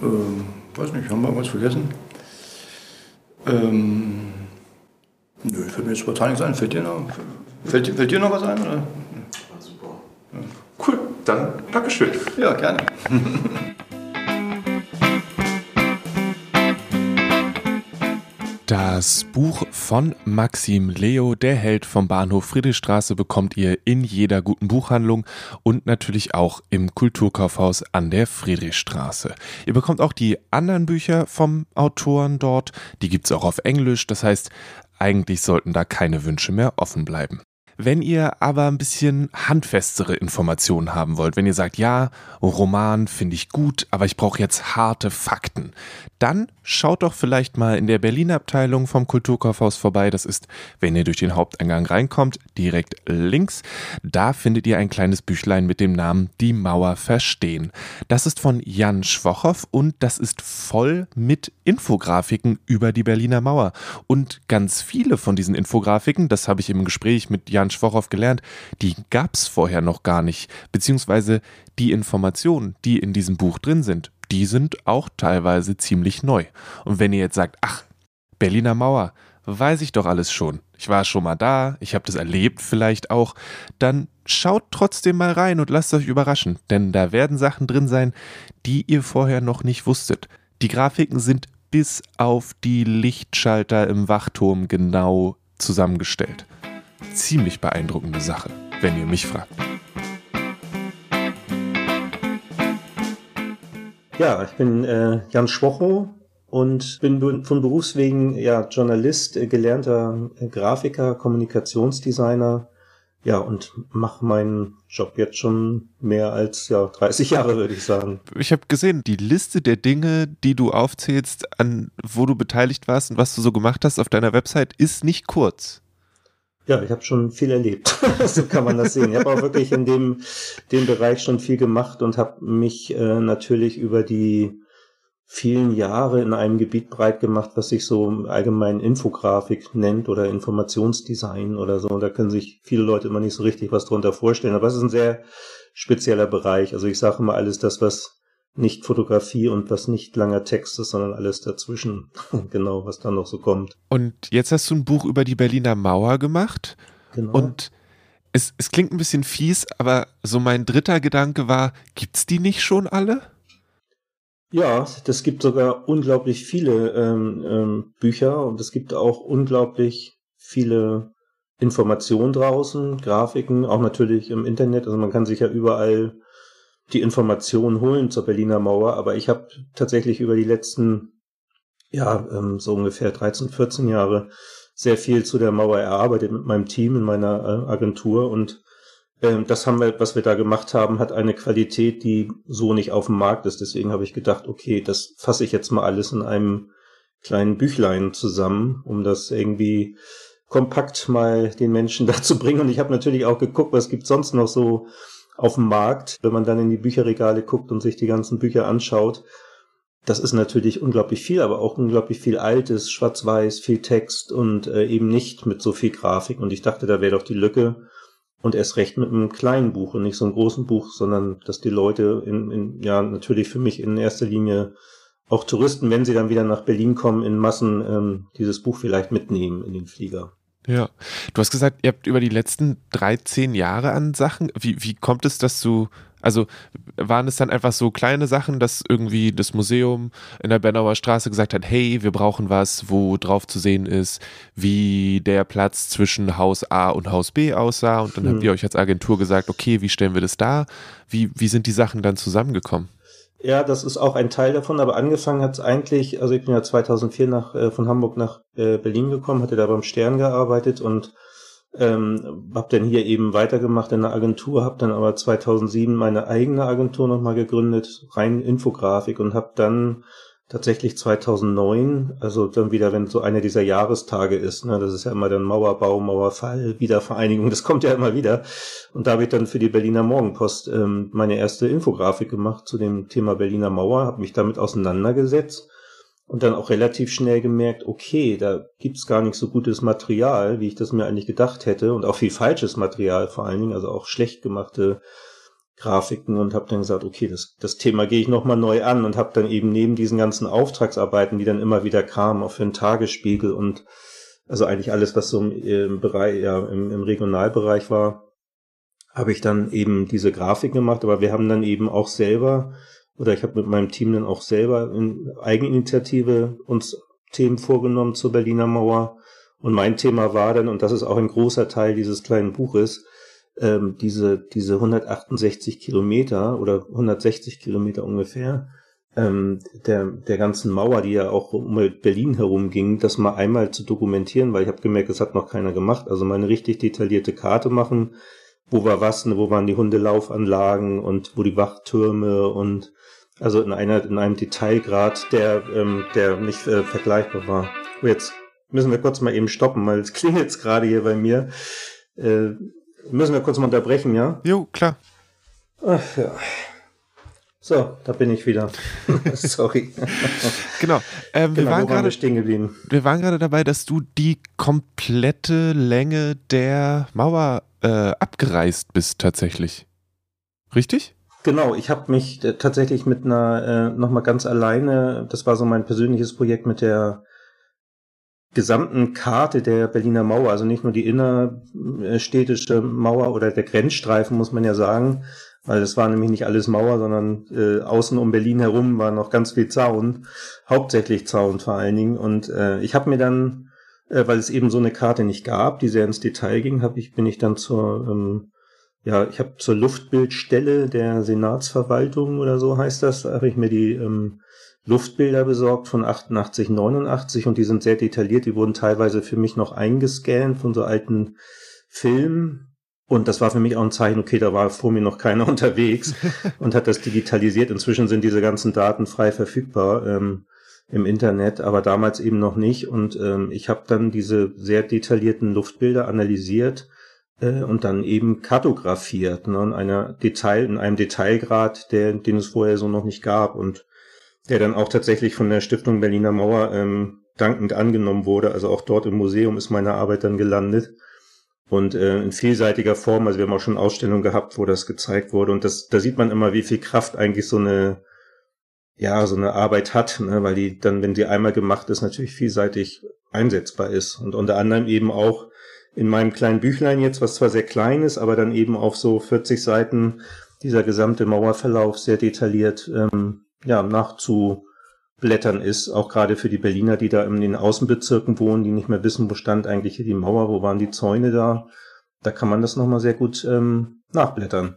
Ähm, weiß nicht, haben wir was vergessen? Ähm, nö, fällt mir jetzt spontan nichts ein. Fällt dir noch, fällt, fällt dir noch was ein? Oder? Super. Ja. Cool, dann Dankeschön. Ja, gerne. <laughs> Das Buch von Maxim Leo, der Held vom Bahnhof Friedrichstraße, bekommt ihr in jeder guten Buchhandlung und natürlich auch im Kulturkaufhaus an der Friedrichstraße. Ihr bekommt auch die anderen Bücher vom Autoren dort, die gibt es auch auf Englisch, das heißt, eigentlich sollten da keine Wünsche mehr offen bleiben. Wenn ihr aber ein bisschen handfestere Informationen haben wollt, wenn ihr sagt, ja, Roman finde ich gut, aber ich brauche jetzt harte Fakten, dann schaut doch vielleicht mal in der Berliner Abteilung vom Kulturkaufhaus vorbei. Das ist, wenn ihr durch den Haupteingang reinkommt, direkt links. Da findet ihr ein kleines Büchlein mit dem Namen Die Mauer verstehen. Das ist von Jan Schwochow und das ist voll mit Infografiken über die Berliner Mauer. Und ganz viele von diesen Infografiken, das habe ich im Gespräch mit Jan Schwochow gelernt, die gab es vorher noch gar nicht. Beziehungsweise die Informationen, die in diesem Buch drin sind, die sind auch teilweise ziemlich neu. Und wenn ihr jetzt sagt, ach, Berliner Mauer, weiß ich doch alles schon. Ich war schon mal da, ich habe das erlebt vielleicht auch, dann schaut trotzdem mal rein und lasst euch überraschen, denn da werden Sachen drin sein, die ihr vorher noch nicht wusstet. Die Grafiken sind bis auf die Lichtschalter im Wachturm genau zusammengestellt. Ziemlich beeindruckende Sache, wenn ihr mich fragt. Ja, ich bin äh, Jan Schwocho und bin von Berufswegen ja Journalist, äh, gelernter äh, Grafiker, Kommunikationsdesigner. Ja, und mache meinen Job jetzt schon mehr als ja 30 Jahre, würde ich sagen. Ich habe gesehen, die Liste der Dinge, die du aufzählst, an wo du beteiligt warst und was du so gemacht hast auf deiner Website, ist nicht kurz. Ja, ich habe schon viel erlebt. <laughs> so kann man das sehen. Ich habe auch wirklich in dem, dem Bereich schon viel gemacht und habe mich äh, natürlich über die vielen Jahre in einem Gebiet breit gemacht, was sich so allgemein Infografik nennt oder Informationsdesign oder so. Da können sich viele Leute immer nicht so richtig was drunter vorstellen. Aber es ist ein sehr spezieller Bereich. Also ich sage immer alles das, was nicht Fotografie und was nicht langer Text ist, sondern alles dazwischen. <laughs> genau, was dann noch so kommt. Und jetzt hast du ein Buch über die Berliner Mauer gemacht. Genau. Und es, es klingt ein bisschen fies, aber so mein dritter Gedanke war, gibt's die nicht schon alle? Ja, das gibt sogar unglaublich viele ähm, ähm, Bücher und es gibt auch unglaublich viele Informationen draußen, Grafiken, auch natürlich im Internet. Also man kann sich ja überall die Informationen holen zur Berliner Mauer, aber ich habe tatsächlich über die letzten, ja, ähm, so ungefähr 13, 14 Jahre sehr viel zu der Mauer erarbeitet mit meinem Team in meiner äh, Agentur und ähm, das haben wir, was wir da gemacht haben, hat eine Qualität, die so nicht auf dem Markt ist. Deswegen habe ich gedacht, okay, das fasse ich jetzt mal alles in einem kleinen Büchlein zusammen, um das irgendwie kompakt mal den Menschen <laughs> dazu bringen. Und ich habe natürlich auch geguckt, was gibt sonst noch so auf dem Markt. Wenn man dann in die Bücherregale guckt und sich die ganzen Bücher anschaut, das ist natürlich unglaublich viel, aber auch unglaublich viel Altes, Schwarz-Weiß, viel Text und äh, eben nicht mit so viel Grafik. Und ich dachte, da wäre doch die Lücke. Und erst recht mit einem kleinen Buch und nicht so einem großen Buch, sondern dass die Leute in, in ja natürlich für mich in erster Linie auch Touristen, wenn sie dann wieder nach Berlin kommen, in Massen ähm, dieses Buch vielleicht mitnehmen in den Flieger. Ja, du hast gesagt, ihr habt über die letzten 13 Jahre an Sachen, wie, wie kommt es, dass du Also waren es dann einfach so kleine Sachen, dass irgendwie das Museum in der Bernauer Straße gesagt hat, hey, wir brauchen was, wo drauf zu sehen ist, wie der Platz zwischen Haus A und Haus B aussah. Und dann hm. habt ihr euch als Agentur gesagt, okay, wie stellen wir das da? Wie, wie sind die Sachen dann zusammengekommen? Ja, das ist auch ein Teil davon, aber angefangen hat es eigentlich, also ich bin ja 2004 nach, äh, von Hamburg nach äh, Berlin gekommen, hatte da beim Stern gearbeitet und ähm, habe dann hier eben weitergemacht in der Agentur, habe dann aber 2007 meine eigene Agentur nochmal gegründet, rein Infografik und habe dann tatsächlich 2009, also dann wieder, wenn so einer dieser Jahrestage ist, ne, das ist ja immer dann Mauerbau, Mauerfall, Wiedervereinigung, das kommt ja immer wieder. Und da habe ich dann für die Berliner Morgenpost ähm, meine erste Infografik gemacht zu dem Thema Berliner Mauer, habe mich damit auseinandergesetzt und dann auch relativ schnell gemerkt, okay, da gibt's gar nicht so gutes Material, wie ich das mir eigentlich gedacht hätte und auch viel falsches Material vor allen Dingen, also auch schlecht gemachte Grafiken und habe dann gesagt, okay, das, das Thema gehe ich nochmal neu an und habe dann eben neben diesen ganzen Auftragsarbeiten, die dann immer wieder kamen, auch für den Tagesspiegel und also eigentlich alles, was so im, im Bereich, ja, im, im Regionalbereich war, habe ich dann eben diese Grafik gemacht, aber wir haben dann eben auch selber oder ich habe mit meinem Team dann auch selber in Eigeninitiative uns Themen vorgenommen zur Berliner Mauer. Und mein Thema war dann, und das ist auch ein großer Teil dieses kleinen Buches, ähm, diese, diese 168 Kilometer oder 160 Kilometer ungefähr ähm, der, der ganzen Mauer, die ja auch um Berlin herum ging, das mal einmal zu dokumentieren, weil ich habe gemerkt, das hat noch keiner gemacht. Also mal eine richtig detaillierte Karte machen, wo war was, ne, wo waren die Hundelaufanlagen und wo die Wachtürme und also in einer, in einem Detailgrad, der, ähm, der nicht äh, vergleichbar war. Oh, jetzt müssen wir kurz mal eben stoppen, weil es klingelt jetzt <laughs> gerade hier bei mir. Äh, müssen wir kurz mal unterbrechen, ja? Jo, klar. Ach ja. So, da bin ich wieder. <laughs> Sorry. genau. Ähm, genau. Wir waren gerade stehen geblieben. Wir waren gerade dabei, dass du die komplette Länge der Mauer äh, abgereist bist, tatsächlich. Richtig? Genau, ich habe mich äh, tatsächlich mit einer äh, nochmal ganz alleine, das war so mein persönliches Projekt mit der gesamten Karte der Berliner Mauer, also nicht nur die innerstädtische Mauer oder der Grenzstreifen, muss man ja sagen, weil das war nämlich nicht alles Mauer, sondern äh, außen um Berlin herum war noch ganz viel Zaun, hauptsächlich Zaun vor allen Dingen. Und äh, ich habe mir dann, äh, weil es eben so eine Karte nicht gab, die sehr ins Detail ging, hab ich bin ich dann zur ähm, ja, ich habe zur Luftbildstelle der Senatsverwaltung oder so heißt das, habe ich mir die ähm, Luftbilder besorgt von 88, 89 und die sind sehr detailliert. Die wurden teilweise für mich noch eingescannt von so alten Filmen. Und das war für mich auch ein Zeichen, okay, da war vor mir noch keiner <laughs> unterwegs <laughs> und hat das digitalisiert. Inzwischen sind diese ganzen Daten frei verfügbar ähm, im Internet, aber damals eben noch nicht. Und ähm, ich habe dann diese sehr detaillierten Luftbilder analysiert äh, und dann eben kartografiert, ne, in einer Detail, in einem Detailgrad, der, den es vorher so noch nicht gab und der dann auch tatsächlich von der Stiftung Berliner Mauer ähm, dankend angenommen wurde. Also auch dort im Museum ist meine Arbeit dann gelandet. Und äh, in vielseitiger Form, also wir haben auch schon Ausstellungen gehabt, wo das gezeigt wurde. Und das, da sieht man immer, wie viel Kraft eigentlich so eine, ja, so eine Arbeit hat, ne? weil die dann, wenn sie einmal gemacht ist, natürlich vielseitig einsetzbar ist. Und unter anderem eben auch in meinem kleinen Büchlein jetzt, was zwar sehr klein ist, aber dann eben auf so 40 Seiten dieser gesamte Mauerverlauf sehr detailliert ähm, ja, nachzublättern ist, auch gerade für die Berliner, die da in den Außenbezirken wohnen, die nicht mehr wissen, wo stand eigentlich hier die Mauer, wo waren die Zäune da. Da kann man das nochmal sehr gut ähm, nachblättern.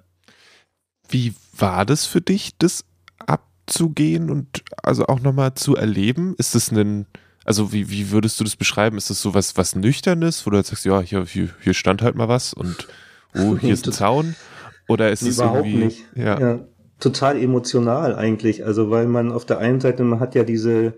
Wie war das für dich, das abzugehen und also auch nochmal zu erleben? Ist es ein also wie, wie würdest du das beschreiben? Ist das so was, was Nüchternes, wo du sagst, ja, hier, hier, stand halt mal was und oh, hier ist ein <laughs> Zaun? Oder ist es Überhaupt irgendwie, nicht. Ja. ja. Total emotional eigentlich. Also weil man auf der einen Seite, man hat ja diese,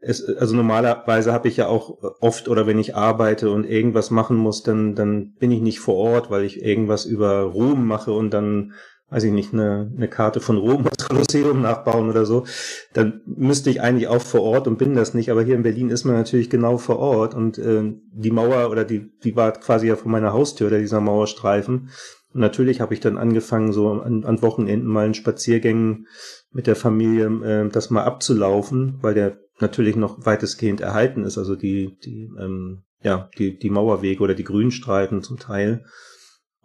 es, also normalerweise habe ich ja auch oft oder wenn ich arbeite und irgendwas machen muss, dann, dann bin ich nicht vor Ort, weil ich irgendwas über Rom mache und dann weiß ich nicht, eine, eine Karte von Rom, das Kolosseum nachbauen oder so, dann müsste ich eigentlich auch vor Ort und bin das nicht. Aber hier in Berlin ist man natürlich genau vor Ort und äh, die Mauer oder die, die war quasi ja vor meiner Haustür, oder dieser Mauerstreifen. Natürlich habe ich dann angefangen, so an, an Wochenenden mal in Spaziergängen mit der Familie äh, das mal abzulaufen, weil der natürlich noch weitestgehend erhalten ist, also die, die, ähm, ja, die, die Mauerwege oder die Grünstreifen zum Teil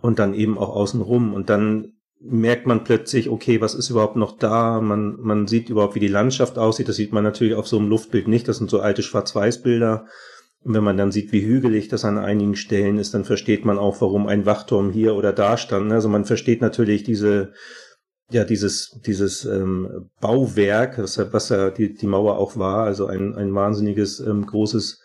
und dann eben auch außenrum. Und dann merkt man plötzlich, okay, was ist überhaupt noch da? Man, man sieht überhaupt, wie die Landschaft aussieht. Das sieht man natürlich auf so einem Luftbild nicht. Das sind so alte Schwarz-Weiß-Bilder. Und wenn man dann sieht, wie hügelig das an einigen Stellen ist, dann versteht man auch, warum ein Wachturm hier oder da stand. Also man versteht natürlich diese, ja, dieses, dieses ähm, Bauwerk, was, was ja die, die Mauer auch war, also ein, ein wahnsinniges ähm, großes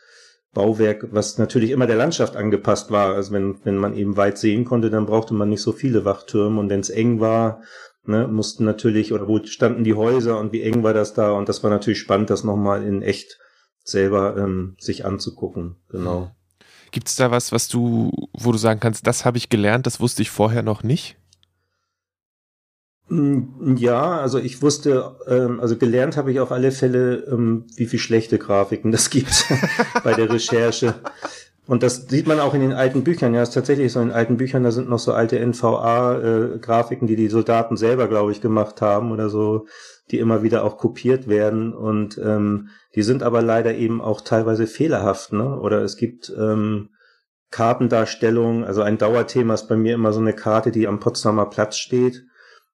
Bauwerk, was natürlich immer der Landschaft angepasst war. Also wenn, wenn man eben weit sehen konnte, dann brauchte man nicht so viele Wachtürme. Und wenn es eng war, ne, mussten natürlich, oder wo standen die Häuser und wie eng war das da? Und das war natürlich spannend, das nochmal in echt selber ähm, sich anzugucken. Genau. Gibt es da was, was du, wo du sagen kannst, das habe ich gelernt, das wusste ich vorher noch nicht? Mm, ja, also ich wusste, ähm, also gelernt habe ich auf alle Fälle, ähm, wie viel schlechte Grafiken das gibt <laughs> bei der Recherche. Und das sieht man auch in den alten Büchern. Ja, ist tatsächlich so in alten Büchern, da sind noch so alte NVA-Grafiken, äh, die die Soldaten selber, glaube ich, gemacht haben oder so, die immer wieder auch kopiert werden. Und ähm, die sind aber leider eben auch teilweise fehlerhaft. Ne? Oder es gibt ähm, Kartendarstellungen. Also ein Dauerthema ist bei mir immer so eine Karte, die am Potsdamer Platz steht.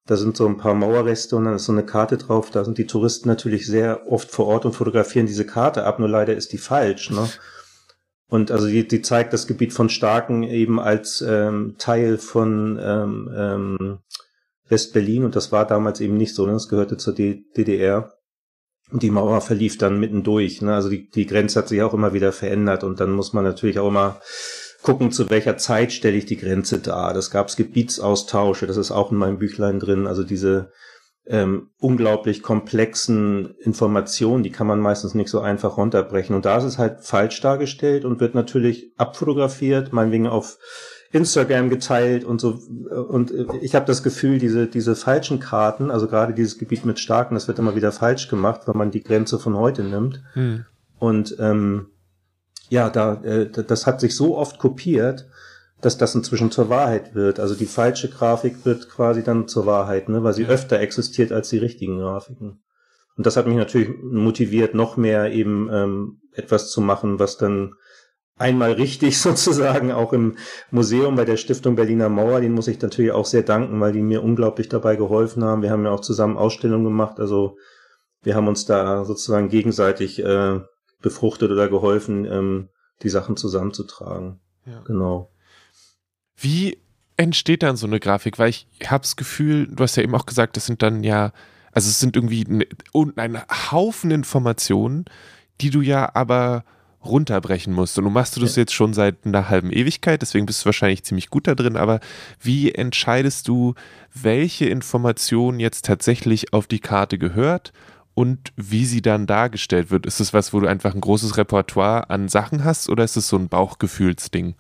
Da sind so ein paar Mauerreste und dann ist so eine Karte drauf. Da sind die Touristen natürlich sehr oft vor Ort und fotografieren diese Karte ab. Nur leider ist die falsch. Ne? Und also die, die zeigt das Gebiet von Starken eben als ähm, Teil von ähm, ähm, West-Berlin und das war damals eben nicht so, ne? das gehörte zur D DDR. Und die Mauer verlief dann mittendurch. Ne? Also die, die Grenze hat sich auch immer wieder verändert und dann muss man natürlich auch immer gucken, zu welcher Zeit stelle ich die Grenze dar. Das gab es Gebietsaustausche, das ist auch in meinem Büchlein drin. Also diese ähm, unglaublich komplexen Informationen, die kann man meistens nicht so einfach runterbrechen. Und da ist es halt falsch dargestellt und wird natürlich abfotografiert, meinetwegen auf Instagram geteilt und so. Und ich habe das Gefühl, diese, diese falschen Karten, also gerade dieses Gebiet mit Starken, das wird immer wieder falsch gemacht, wenn man die Grenze von heute nimmt. Hm. Und ähm, ja, da, äh, das hat sich so oft kopiert, dass das inzwischen zur Wahrheit wird. Also die falsche Grafik wird quasi dann zur Wahrheit, ne, weil sie öfter existiert als die richtigen Grafiken. Und das hat mich natürlich motiviert, noch mehr eben ähm, etwas zu machen, was dann einmal richtig <laughs> sozusagen auch im Museum bei der Stiftung Berliner Mauer, den muss ich natürlich auch sehr danken, weil die mir unglaublich dabei geholfen haben. Wir haben ja auch zusammen Ausstellungen gemacht, also wir haben uns da sozusagen gegenseitig äh, befruchtet oder geholfen, ähm, die Sachen zusammenzutragen. Ja. Genau. Wie entsteht dann so eine Grafik? Weil ich habe das Gefühl, du hast ja eben auch gesagt, das sind dann ja, also es sind irgendwie ein, ein Haufen Informationen, die du ja aber runterbrechen musst. Und du machst du das jetzt schon seit einer halben Ewigkeit, deswegen bist du wahrscheinlich ziemlich gut da drin. Aber wie entscheidest du, welche Information jetzt tatsächlich auf die Karte gehört und wie sie dann dargestellt wird? Ist es was, wo du einfach ein großes Repertoire an Sachen hast oder ist es so ein Bauchgefühlsding?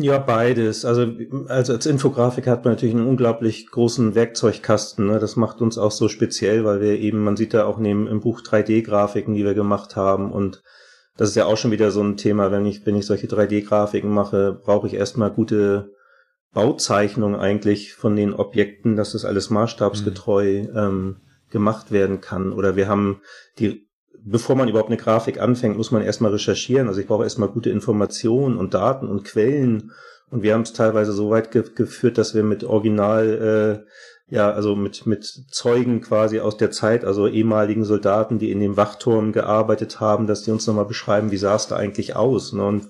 Ja, beides. Also, also als Infografik hat man natürlich einen unglaublich großen Werkzeugkasten. Ne? Das macht uns auch so speziell, weil wir eben, man sieht da auch neben im Buch 3D-Grafiken, die wir gemacht haben. Und das ist ja auch schon wieder so ein Thema, wenn ich, wenn ich solche 3D-Grafiken mache, brauche ich erstmal gute Bauzeichnungen eigentlich von den Objekten, dass das alles maßstabsgetreu mhm. ähm, gemacht werden kann. Oder wir haben die bevor man überhaupt eine Grafik anfängt, muss man erstmal recherchieren. Also ich brauche erstmal gute Informationen und Daten und Quellen. Und wir haben es teilweise so weit ge geführt, dass wir mit Original, äh, ja, also mit, mit Zeugen quasi aus der Zeit, also ehemaligen Soldaten, die in dem Wachturm gearbeitet haben, dass die uns nochmal beschreiben, wie sah es da eigentlich aus. Ne? Und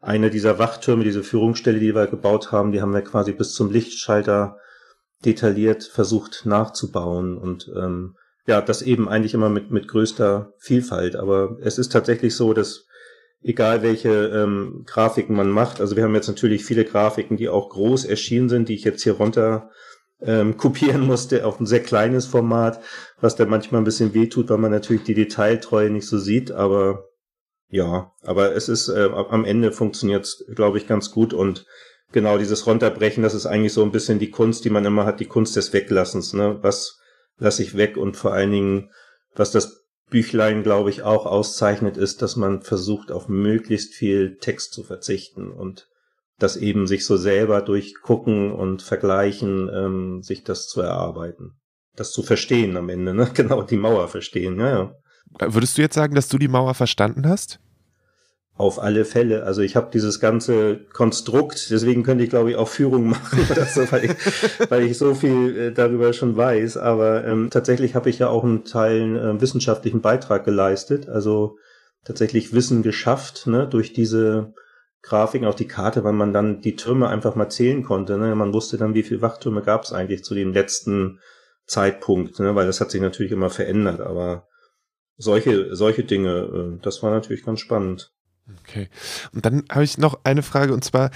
eine dieser Wachtürme, diese Führungsstelle, die wir gebaut haben, die haben wir quasi bis zum Lichtschalter detailliert versucht nachzubauen. Und ähm, ja, das eben eigentlich immer mit, mit größter Vielfalt. Aber es ist tatsächlich so, dass egal welche ähm, Grafiken man macht, also wir haben jetzt natürlich viele Grafiken, die auch groß erschienen sind, die ich jetzt hier runter ähm, <laughs> kopieren musste auf ein sehr kleines Format, was dann manchmal ein bisschen wehtut, weil man natürlich die Detailtreue nicht so sieht, aber ja, aber es ist äh, am Ende funktioniert es, glaube ich, ganz gut und genau dieses Runterbrechen, das ist eigentlich so ein bisschen die Kunst, die man immer hat, die Kunst des Weglassens, ne? Was lasse ich weg und vor allen Dingen, was das Büchlein, glaube ich, auch auszeichnet, ist, dass man versucht, auf möglichst viel Text zu verzichten und das eben sich so selber durch Gucken und Vergleichen ähm, sich das zu erarbeiten. Das zu verstehen am Ende, ne? <laughs> Genau, die Mauer verstehen, ja, ja. Würdest du jetzt sagen, dass du die Mauer verstanden hast? Auf alle Fälle. Also ich habe dieses ganze Konstrukt, deswegen könnte ich glaube ich auch Führung <laughs> machen, so, weil, ich, weil ich so viel äh, darüber schon weiß. Aber ähm, tatsächlich habe ich ja auch einen Teil äh, wissenschaftlichen Beitrag geleistet. Also tatsächlich Wissen geschafft, ne, durch diese Grafiken auf die Karte, weil man dann die Türme einfach mal zählen konnte. Ne? Man wusste dann, wie viele Wachtürme gab es eigentlich zu dem letzten Zeitpunkt, ne? weil das hat sich natürlich immer verändert. Aber solche, solche Dinge, äh, das war natürlich ganz spannend. Okay. Und dann habe ich noch eine Frage und zwar,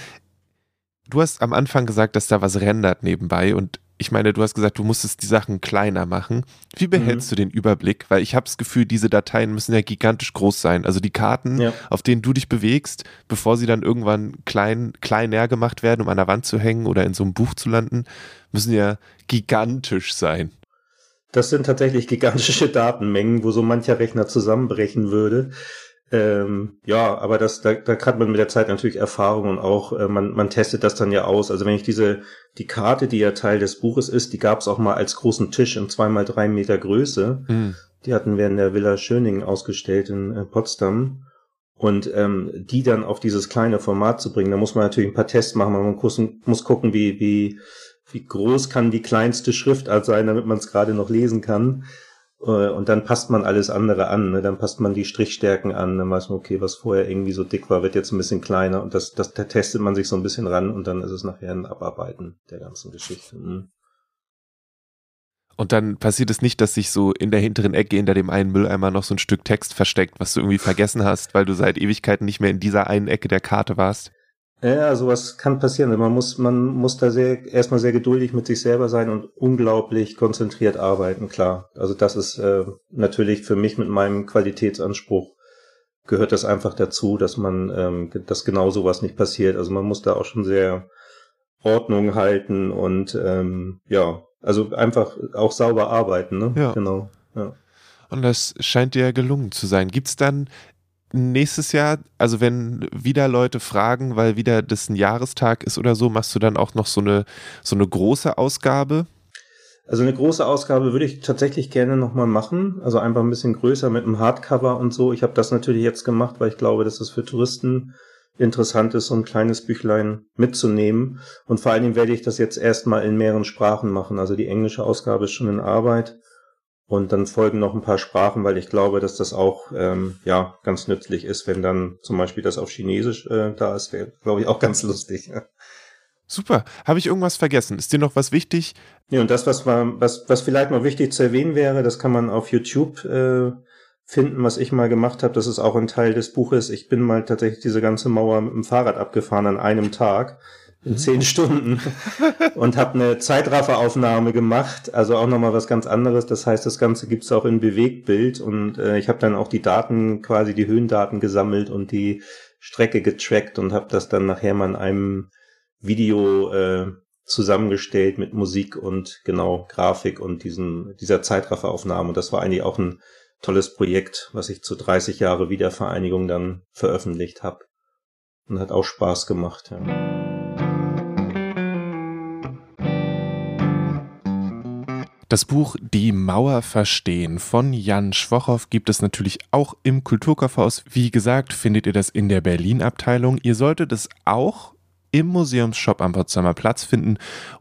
du hast am Anfang gesagt, dass da was rendert nebenbei und ich meine, du hast gesagt, du musstest die Sachen kleiner machen. Wie behältst mhm. du den Überblick? Weil ich habe das Gefühl, diese Dateien müssen ja gigantisch groß sein. Also die Karten, ja. auf denen du dich bewegst, bevor sie dann irgendwann klein, kleiner gemacht werden, um an der Wand zu hängen oder in so einem Buch zu landen, müssen ja gigantisch sein. Das sind tatsächlich gigantische Datenmengen, wo so mancher Rechner zusammenbrechen würde. Ähm, ja, aber das, da, da hat man mit der Zeit natürlich Erfahrung und auch äh, man, man testet das dann ja aus. Also wenn ich diese, die Karte, die ja Teil des Buches ist, die gab es auch mal als großen Tisch in zweimal drei Meter Größe. Mhm. Die hatten wir in der Villa Schöning ausgestellt in äh, Potsdam. Und ähm, die dann auf dieses kleine Format zu bringen, da muss man natürlich ein paar Tests machen. Man muss, muss gucken, wie, wie, wie groß kann die kleinste Schriftart sein, damit man es gerade noch lesen kann. Äh, und dann passt man alles andere an. Ne? Dann passt man die Strichstärken an. Dann weiß man, okay, was vorher irgendwie so dick war, wird jetzt ein bisschen kleiner. Und das, das da testet man sich so ein bisschen ran und dann ist es nachher ein Abarbeiten der ganzen Geschichte. Mhm. Und dann passiert es nicht, dass sich so in der hinteren Ecke hinter dem einen Mülleimer noch so ein Stück Text versteckt, was du irgendwie vergessen hast, weil du seit Ewigkeiten nicht mehr in dieser einen Ecke der Karte warst. Ja, sowas kann passieren. Man muss, man muss da sehr, erstmal sehr geduldig mit sich selber sein und unglaublich konzentriert arbeiten, klar. Also das ist äh, natürlich für mich mit meinem Qualitätsanspruch gehört das einfach dazu, dass man, ähm, dass genau sowas nicht passiert. Also man muss da auch schon sehr Ordnung halten und ähm, ja, also einfach auch sauber arbeiten, ne? Ja. Genau. Ja. Und das scheint dir gelungen zu sein. Gibt es dann nächstes Jahr, also wenn wieder Leute fragen, weil wieder das ein Jahrestag ist oder so, machst du dann auch noch so eine, so eine große Ausgabe? Also eine große Ausgabe würde ich tatsächlich gerne nochmal machen. Also einfach ein bisschen größer mit einem Hardcover und so. Ich habe das natürlich jetzt gemacht, weil ich glaube, dass es für Touristen interessant ist, so ein kleines Büchlein mitzunehmen. Und vor allen Dingen werde ich das jetzt erstmal in mehreren Sprachen machen. Also die englische Ausgabe ist schon in Arbeit. Und dann folgen noch ein paar Sprachen, weil ich glaube, dass das auch ähm, ja ganz nützlich ist, wenn dann zum Beispiel das auf Chinesisch äh, da ist, wäre, glaube ich, auch ganz lustig. Super. Habe ich irgendwas vergessen? Ist dir noch was wichtig? Ja, und das, was, war, was, was vielleicht mal wichtig zu erwähnen wäre, das kann man auf YouTube äh, finden, was ich mal gemacht habe. Das ist auch ein Teil des Buches. Ich bin mal tatsächlich diese ganze Mauer mit dem Fahrrad abgefahren an einem Tag in mhm. zehn Stunden und habe eine Zeitrafferaufnahme gemacht, also auch nochmal was ganz anderes. Das heißt, das Ganze gibt's auch in Bewegtbild und äh, ich habe dann auch die Daten, quasi die Höhendaten gesammelt und die Strecke getrackt und habe das dann nachher mal in einem Video äh, zusammengestellt mit Musik und genau Grafik und diesen, dieser Zeitrafferaufnahme. Und das war eigentlich auch ein tolles Projekt, was ich zu 30 Jahre Wiedervereinigung dann veröffentlicht habe. Und hat auch Spaß gemacht. Ja. Das Buch Die Mauer verstehen von Jan Schwochow gibt es natürlich auch im Kulturkaufhaus. Wie gesagt, findet ihr das in der Berlin-Abteilung. Ihr solltet es auch im Museumsshop am Potsdamer Platz finden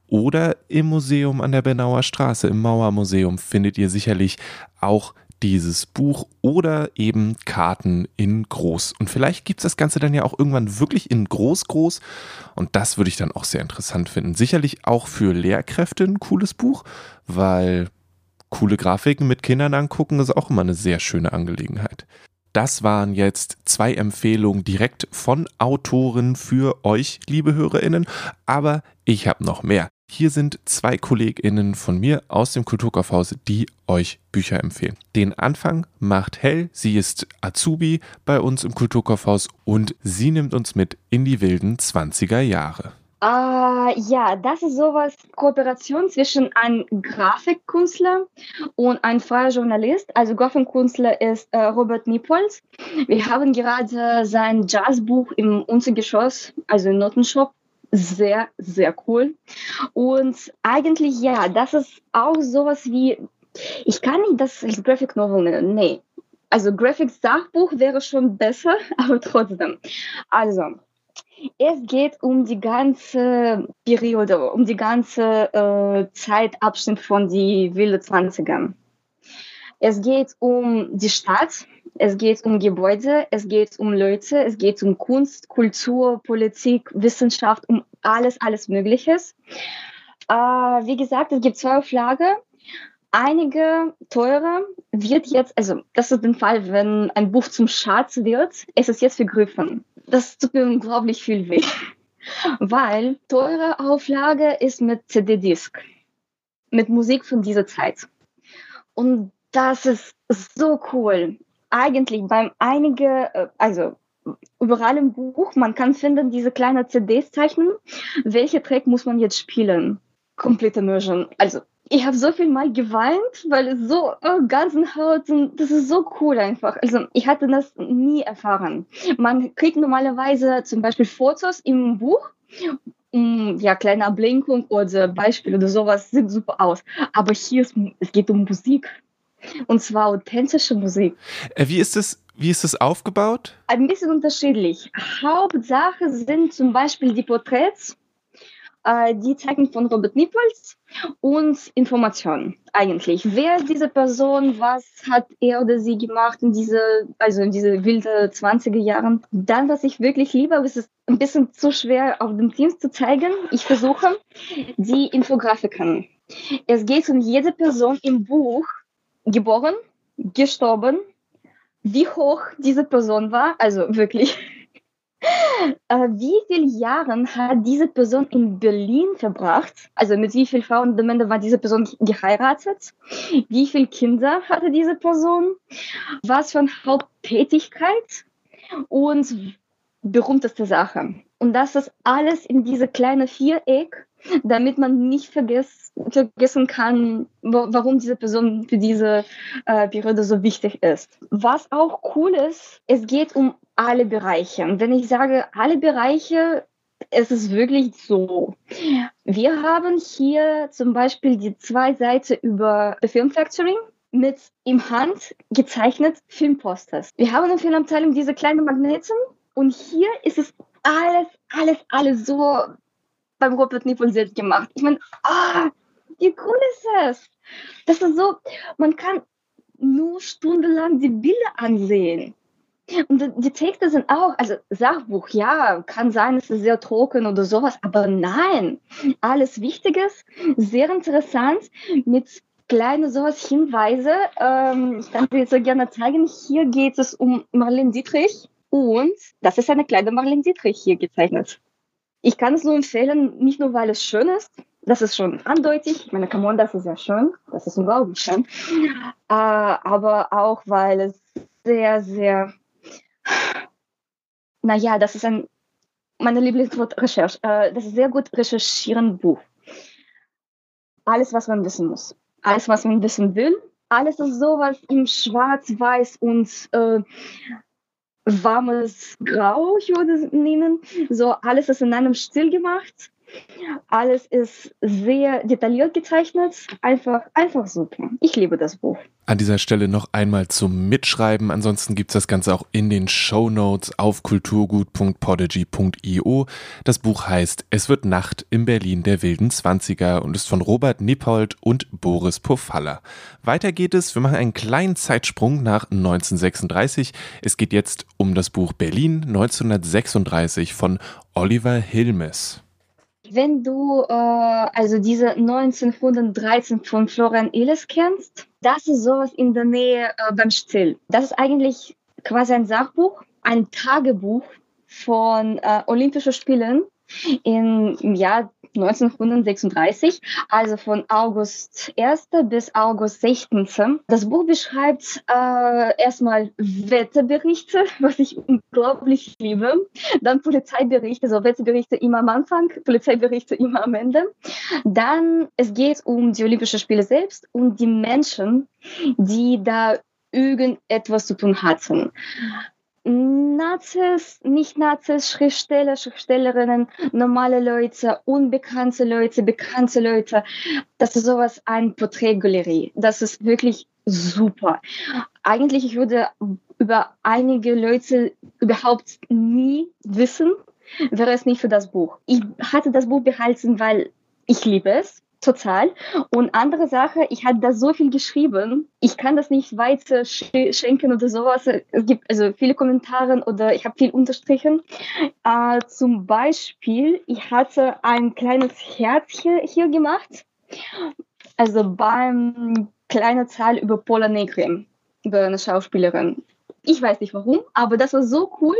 oder im Museum an der Benauer Straße, im Mauermuseum findet ihr sicherlich auch dieses Buch oder eben Karten in groß. Und vielleicht gibt es das Ganze dann ja auch irgendwann wirklich in groß, groß. Und das würde ich dann auch sehr interessant finden. Sicherlich auch für Lehrkräfte ein cooles Buch, weil coole Grafiken mit Kindern angucken ist auch immer eine sehr schöne Angelegenheit. Das waren jetzt zwei Empfehlungen direkt von Autoren für euch, liebe Hörerinnen. Aber ich habe noch mehr. Hier sind zwei KollegInnen von mir aus dem Kulturkaufhaus, die euch Bücher empfehlen. Den Anfang macht Hell. Sie ist Azubi bei uns im Kulturkaufhaus und sie nimmt uns mit in die wilden 20er Jahre. Uh, ja, das ist sowas, Kooperation zwischen einem Grafikkünstler und einem freier Journalist. Also Grafikkünstler ist äh, Robert Niepolz. Wir haben gerade sein Jazzbuch im Untergeschoss, also im Notenshop, sehr, sehr cool. Und eigentlich, ja, das ist auch sowas wie, ich kann nicht das als Graphic Novel nennen, nee. also Graphics Sachbuch wäre schon besser, <laughs> aber trotzdem. Also, es geht um die ganze Periode, um die ganze äh, Zeitabschnitt von die wilde 20er. Es geht um die Stadt, es geht um Gebäude, es geht um Leute, es geht um Kunst, Kultur, Politik, Wissenschaft, um alles, alles Mögliches. Äh, wie gesagt, es gibt zwei Auflagen. Einige teure wird jetzt, also das ist der Fall, wenn ein Buch zum Schatz wird, es ist jetzt vergriffen. Das tut mir unglaublich viel weh, <laughs> weil teure Auflage ist mit CD-Disc, mit Musik von dieser Zeit. Und das ist so cool. Eigentlich beim einige, äh, also überall im Buch, man kann finden diese kleinen CDs zeichnen, welche Track muss man jetzt spielen. Komplette Immersion. Also ich habe so viel mal geweint, weil es so oh, ganzen Haut und das ist so cool einfach. Also ich hatte das nie erfahren. Man kriegt normalerweise zum Beispiel Fotos im Buch ja, kleine Ablenkung oder Beispiele oder sowas sieht super aus. Aber hier ist, es geht um Musik. Und zwar authentische Musik. Äh, wie ist es, wie ist es aufgebaut? Ein bisschen unterschiedlich. Hauptsache sind zum Beispiel die Porträts, äh, die zeigen von Robert Nippels und Informationen eigentlich. Wer ist diese Person? Was hat er oder sie gemacht in diese, also in diese wilde 20er Jahren? Dann, was ich wirklich liebe, ist es ein bisschen zu schwer auf dem Teams zu zeigen. Ich versuche die Infografiken. Es geht um jede Person im Buch, geboren, gestorben, wie hoch diese Person war, also wirklich. <laughs> äh, wie viele Jahre hat diese Person in Berlin verbracht? Also mit wie vielen Frauen am Ende war diese Person geheiratet? Wie viele Kinder hatte diese Person? Was für eine Haupttätigkeit? Und berühmteste Sache. Und das ist alles in diese kleine Viereck, damit man nicht vergisst, vergessen kann, warum diese Person für diese äh, Periode so wichtig ist. Was auch cool ist, es geht um alle Bereiche. Und wenn ich sage alle Bereiche, es ist wirklich so. Wir haben hier zum Beispiel die zwei Seiten über Factoring mit im Hand gezeichnet Filmposters. Wir haben in der Filmabteilung diese kleinen Magneten und hier ist es alles, alles, alles so beim Robert Nippon selbst gemacht. Ich meine, ah, wie cool ist es? Das ist so, man kann nur stundenlang die Bilder ansehen. Und die Texte sind auch, also Sachbuch, ja, kann sein, es ist sehr trocken oder sowas, aber nein, alles Wichtiges, sehr interessant, mit kleinen sowas Hinweise. Ähm, ich kann dir so gerne zeigen. Hier geht es um Marlene Dietrich und das ist eine kleine Marlene Dietrich hier gezeichnet. Ich kann es nur empfehlen, nicht nur weil es schön ist, das ist schon andeutig. Ich meine, come on, das ist ja schön. Das ist unglaublich schön. Äh, aber auch, weil es sehr, sehr, naja, das ist ein, meine Lieblingswort Recherche. Äh, das ist sehr gut recherchieren Buch. Alles, was man wissen muss. Alles, was man wissen will. Alles ist sowas im Schwarz-Weiß und äh, warmes Grau, ich würde es nennen. So, alles ist in einem Stil gemacht alles ist sehr detailliert gezeichnet. Einfach, einfach super. Ich liebe das Buch. An dieser Stelle noch einmal zum Mitschreiben. Ansonsten gibt es das Ganze auch in den Show Notes auf kulturgut.podigy.io. Das Buch heißt Es wird Nacht in Berlin der wilden Zwanziger und ist von Robert Nippold und Boris Pofalla. Weiter geht es. Wir machen einen kleinen Zeitsprung nach 1936. Es geht jetzt um das Buch Berlin 1936 von Oliver Hilmes. Wenn du äh, also diese 1913 von Florian Illes kennst, das ist sowas in der Nähe äh, beim Still. Das ist eigentlich quasi ein Sachbuch, ein Tagebuch von äh, Olympischen Spielen im Jahr 1936, also von August 1. bis August 16. Das Buch beschreibt äh, erstmal Wetterberichte, <laughs> was ich unglaublich liebe. Dann Polizeiberichte, so Wetterberichte immer am Anfang, Polizeiberichte immer am Ende. Dann es geht um die Olympischen Spiele selbst und die Menschen, die da irgendetwas zu tun hatten. Nazis, Nicht-Nazis, Schriftsteller, Schriftstellerinnen, normale Leute, unbekannte Leute, bekannte Leute. Das ist sowas, ein Porträtgalerie. Das ist wirklich super. eigentlich ich würde über einige Leute überhaupt nie wissen, wäre es nicht für das Buch. Ich hatte das Buch behalten, weil ich liebe es total. Und andere Sache, ich hatte da so viel geschrieben, ich kann das nicht weiter schenken oder sowas. Es gibt also viele Kommentare oder ich habe viel unterstrichen. Äh, zum Beispiel, ich hatte ein kleines Herz hier, gemacht. Also beim kleinen Zahl über Paula Negri, über eine Schauspielerin. Ich weiß nicht warum, aber das war so cool.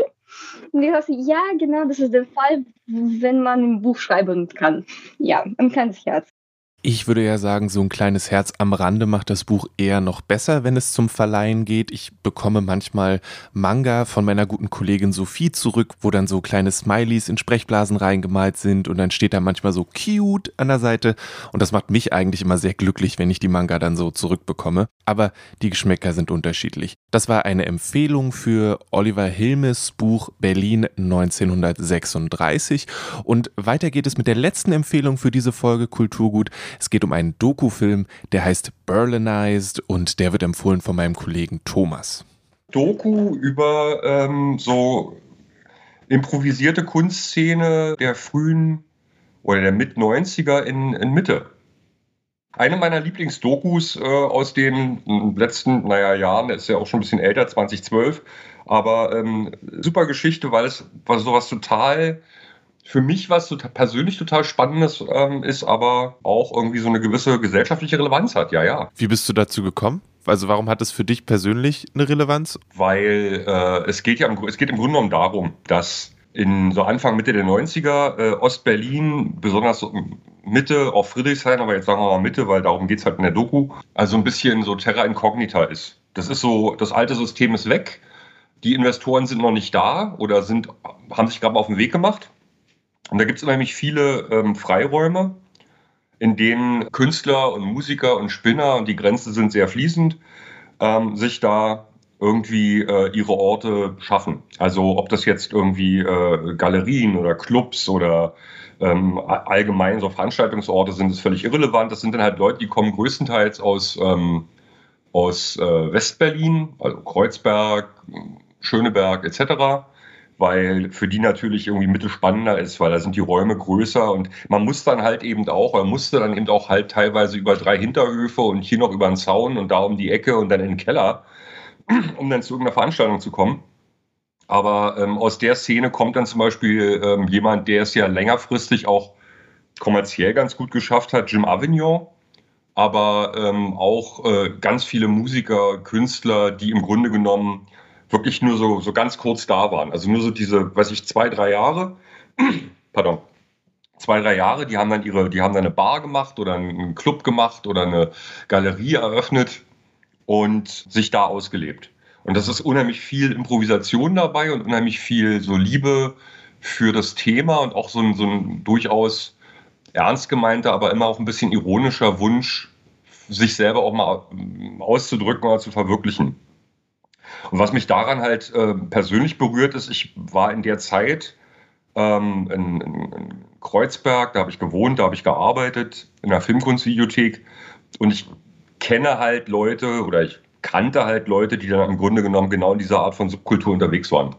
Und ich dachte, ja, genau, das ist der Fall, wenn man ein Buch schreiben kann. Ja, ein kleines Herz. Ich würde ja sagen, so ein kleines Herz am Rande macht das Buch eher noch besser, wenn es zum Verleihen geht. Ich bekomme manchmal Manga von meiner guten Kollegin Sophie zurück, wo dann so kleine Smileys in Sprechblasen reingemalt sind und dann steht da manchmal so cute an der Seite und das macht mich eigentlich immer sehr glücklich, wenn ich die Manga dann so zurückbekomme. Aber die Geschmäcker sind unterschiedlich. Das war eine Empfehlung für Oliver Hilmes Buch Berlin 1936 und weiter geht es mit der letzten Empfehlung für diese Folge Kulturgut. Es geht um einen Doku-Film, der heißt Berlinized und der wird empfohlen von meinem Kollegen Thomas. Doku über ähm, so improvisierte Kunstszene der frühen oder der Mit-90er in, in Mitte. Eine meiner Lieblingsdokus äh, aus den letzten, naja, Jahren, ist ja auch schon ein bisschen älter, 2012, aber ähm, super Geschichte, weil es war sowas total für mich was total, persönlich total Spannendes ähm, ist, aber auch irgendwie so eine gewisse gesellschaftliche Relevanz hat. Ja, ja. Wie bist du dazu gekommen? Also warum hat es für dich persönlich eine Relevanz? Weil äh, es geht ja im, es geht im Grunde genommen darum, dass in so Anfang, Mitte der 90er äh, Ostberlin, besonders so Mitte, auch Friedrichshain, aber jetzt sagen wir mal Mitte, weil darum geht es halt in der Doku, also ein bisschen so Terra Incognita ist. Das ist so, das alte System ist weg, die Investoren sind noch nicht da oder sind, haben sich gerade auf den Weg gemacht und da gibt es unheimlich viele ähm, Freiräume, in denen Künstler und Musiker und Spinner, und die Grenzen sind sehr fließend, ähm, sich da irgendwie äh, ihre Orte schaffen. Also ob das jetzt irgendwie äh, Galerien oder Clubs oder ähm, allgemein so Veranstaltungsorte sind, ist völlig irrelevant. Das sind dann halt Leute, die kommen größtenteils aus, ähm, aus äh, Westberlin, also Kreuzberg, Schöneberg etc weil für die natürlich irgendwie mittelspannender ist, weil da sind die Räume größer und man muss dann halt eben auch, oder musste dann eben auch halt teilweise über drei Hinterhöfe und hier noch über einen Zaun und da um die Ecke und dann in den Keller, <clears throat> um dann zu irgendeiner Veranstaltung zu kommen. Aber ähm, aus der Szene kommt dann zum Beispiel ähm, jemand, der es ja längerfristig auch kommerziell ganz gut geschafft hat, Jim Avignon, aber ähm, auch äh, ganz viele Musiker, Künstler, die im Grunde genommen wirklich nur so, so ganz kurz da waren. Also nur so diese, weiß ich, zwei, drei Jahre. <clears throat> Pardon. Zwei, drei Jahre, die haben dann ihre, die haben dann eine Bar gemacht oder einen Club gemacht oder eine Galerie eröffnet und sich da ausgelebt. Und das ist unheimlich viel Improvisation dabei und unheimlich viel so Liebe für das Thema und auch so ein, so ein durchaus ernst gemeinter, aber immer auch ein bisschen ironischer Wunsch, sich selber auch mal auszudrücken oder zu verwirklichen. Und was mich daran halt äh, persönlich berührt ist, ich war in der Zeit ähm, in, in, Kreuzberg, da habe ich gewohnt, da habe ich gearbeitet, in der Filmkunstvideothek. Und ich kenne halt Leute oder ich kannte halt Leute, die dann im Grunde genommen genau in dieser Art von Subkultur unterwegs waren.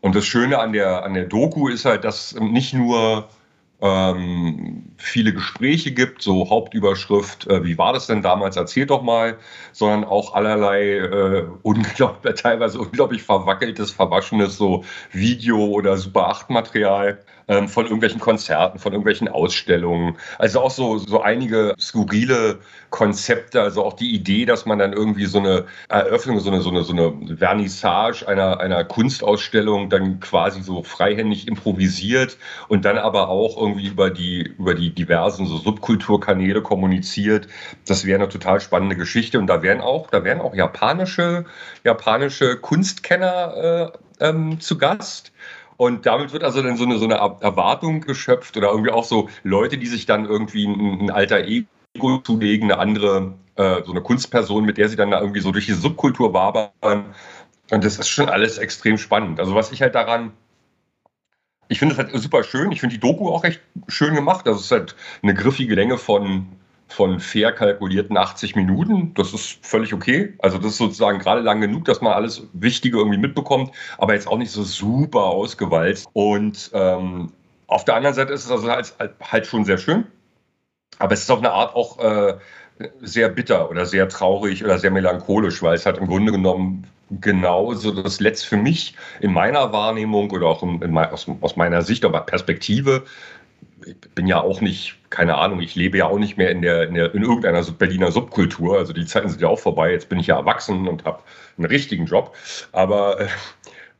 Und das Schöne an der, an der Doku ist halt, dass nicht nur ähm, viele Gespräche gibt, so Hauptüberschrift, äh, wie war das denn damals, erzähl doch mal, sondern auch allerlei äh, unglaublich, <laughs> teilweise unglaublich verwackeltes, verwaschenes so Video- oder Super-8-Material ähm, von irgendwelchen Konzerten, von irgendwelchen Ausstellungen. Also auch so, so einige skurrile Konzepte, also auch die Idee, dass man dann irgendwie so eine Eröffnung, so eine, so eine, so eine Vernissage einer, einer Kunstausstellung dann quasi so freihändig improvisiert und dann aber auch irgendwie über die, über die diversen so Subkulturkanäle kommuniziert. Das wäre eine total spannende Geschichte und da wären auch, da wären auch japanische, japanische Kunstkenner äh, ähm, zu Gast. Und damit wird also dann so eine, so eine Erwartung geschöpft oder irgendwie auch so Leute, die sich dann irgendwie ein, ein alter Ego zulegen, eine andere, äh, so eine Kunstperson, mit der sie dann da irgendwie so durch die Subkultur wabern. Und das ist schon alles extrem spannend. Also was ich halt daran ich finde es halt super schön. Ich finde die Doku auch recht schön gemacht. Also es ist halt eine griffige Länge von von fair kalkulierten 80 Minuten. Das ist völlig okay. Also das ist sozusagen gerade lang genug, dass man alles Wichtige irgendwie mitbekommt, aber jetzt auch nicht so super ausgewalzt. Und ähm, auf der anderen Seite ist es also halt, halt schon sehr schön. Aber es ist auf eine Art auch äh, sehr bitter oder sehr traurig oder sehr melancholisch, weil es halt im Grunde genommen genauso das letzte für mich in meiner Wahrnehmung oder auch in, in, aus, aus meiner Sicht, aber Perspektive ich bin ja auch nicht, keine Ahnung, ich lebe ja auch nicht mehr in, der, in, der, in irgendeiner Berliner Subkultur. Also die Zeiten sind ja auch vorbei. Jetzt bin ich ja erwachsen und habe einen richtigen Job. Aber äh,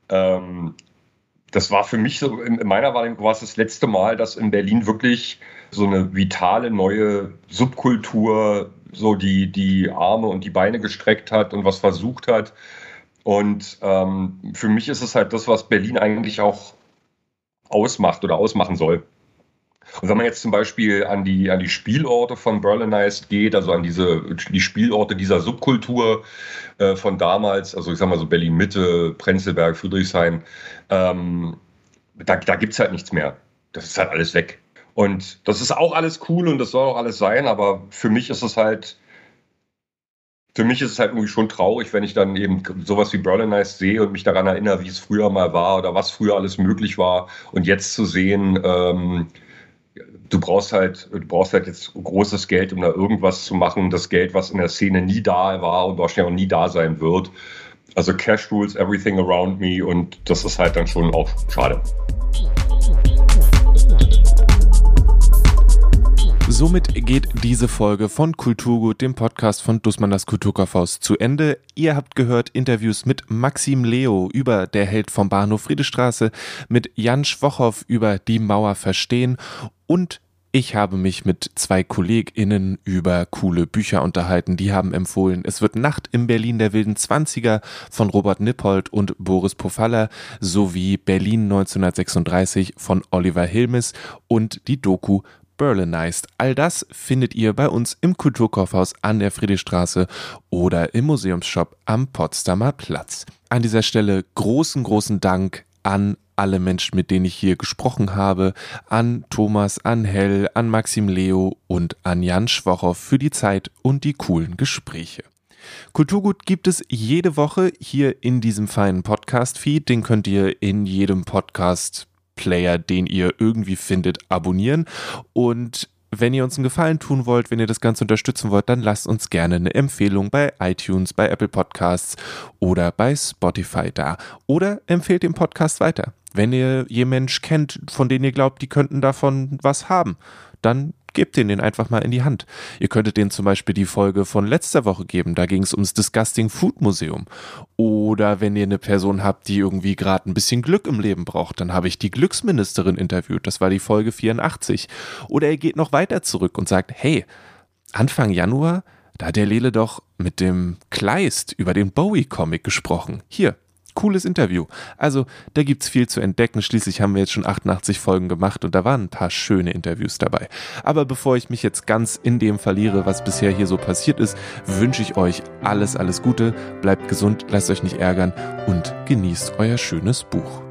ähm, das war für mich so, in meiner Wahrnehmung war es das letzte Mal, dass in Berlin wirklich so eine vitale neue Subkultur so die, die Arme und die Beine gestreckt hat und was versucht hat. Und ähm, für mich ist es halt das, was Berlin eigentlich auch ausmacht oder ausmachen soll. Und wenn man jetzt zum Beispiel an die, an die Spielorte von Berlinized geht, also an diese, die Spielorte dieser Subkultur äh, von damals, also ich sag mal so Berlin-Mitte, Prenzlberg, Friedrichshain, ähm, da, da gibt es halt nichts mehr. Das ist halt alles weg. Und das ist auch alles cool und das soll auch alles sein, aber für mich ist es halt, für mich ist es halt irgendwie schon traurig, wenn ich dann eben sowas wie Berlinized sehe und mich daran erinnere, wie es früher mal war oder was früher alles möglich war. Und jetzt zu sehen, ähm, du brauchst halt, du brauchst halt jetzt großes Geld, um da irgendwas zu machen. Das Geld, was in der Szene nie da war und wahrscheinlich auch nie da sein wird. Also Cash rules everything around me und das ist halt dann schon auch schade. Somit geht diese Folge von Kulturgut, dem Podcast von Dussmann das Kulturkaufhaus, zu Ende. Ihr habt gehört Interviews mit Maxim Leo über Der Held vom Bahnhof Friedestraße, mit Jan Schwochow über Die Mauer verstehen und ich habe mich mit zwei KollegInnen über coole Bücher unterhalten. Die haben empfohlen, es wird Nacht im Berlin der wilden Zwanziger von Robert Nippold und Boris Pofalla sowie Berlin 1936 von Oliver Hilmes und die Doku Berlinized. All das findet ihr bei uns im Kulturkaufhaus an der Friedrichstraße oder im Museumsshop am Potsdamer Platz. An dieser Stelle großen, großen Dank an alle Menschen, mit denen ich hier gesprochen habe, an Thomas, an Hell, an Maxim Leo und an Jan Schwochow für die Zeit und die coolen Gespräche. Kulturgut gibt es jede Woche hier in diesem feinen Podcast-Feed. Den könnt ihr in jedem Podcast Player, den ihr irgendwie findet, abonnieren. Und wenn ihr uns einen Gefallen tun wollt, wenn ihr das Ganze unterstützen wollt, dann lasst uns gerne eine Empfehlung bei iTunes, bei Apple Podcasts oder bei Spotify da. Oder empfehlt den Podcast weiter. Wenn ihr jemanden kennt, von denen ihr glaubt, die könnten davon was haben, dann gebt den den einfach mal in die Hand. Ihr könntet den zum Beispiel die Folge von letzter Woche geben, da ging es ums Disgusting Food Museum. Oder wenn ihr eine Person habt, die irgendwie gerade ein bisschen Glück im Leben braucht, dann habe ich die Glücksministerin interviewt, das war die Folge 84. Oder ihr geht noch weiter zurück und sagt, hey, Anfang Januar, da hat der Lele doch mit dem Kleist über den Bowie-Comic gesprochen. Hier, cooles Interview. Also, da gibt's viel zu entdecken. Schließlich haben wir jetzt schon 88 Folgen gemacht und da waren ein paar schöne Interviews dabei. Aber bevor ich mich jetzt ganz in dem verliere, was bisher hier so passiert ist, wünsche ich euch alles, alles Gute. Bleibt gesund, lasst euch nicht ärgern und genießt euer schönes Buch.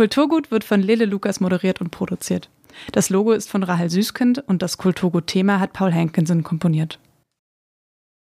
Kulturgut wird von Lele Lukas moderiert und produziert. Das Logo ist von Rahel Süßkind und das Kulturgut-Thema hat Paul Hankinson komponiert.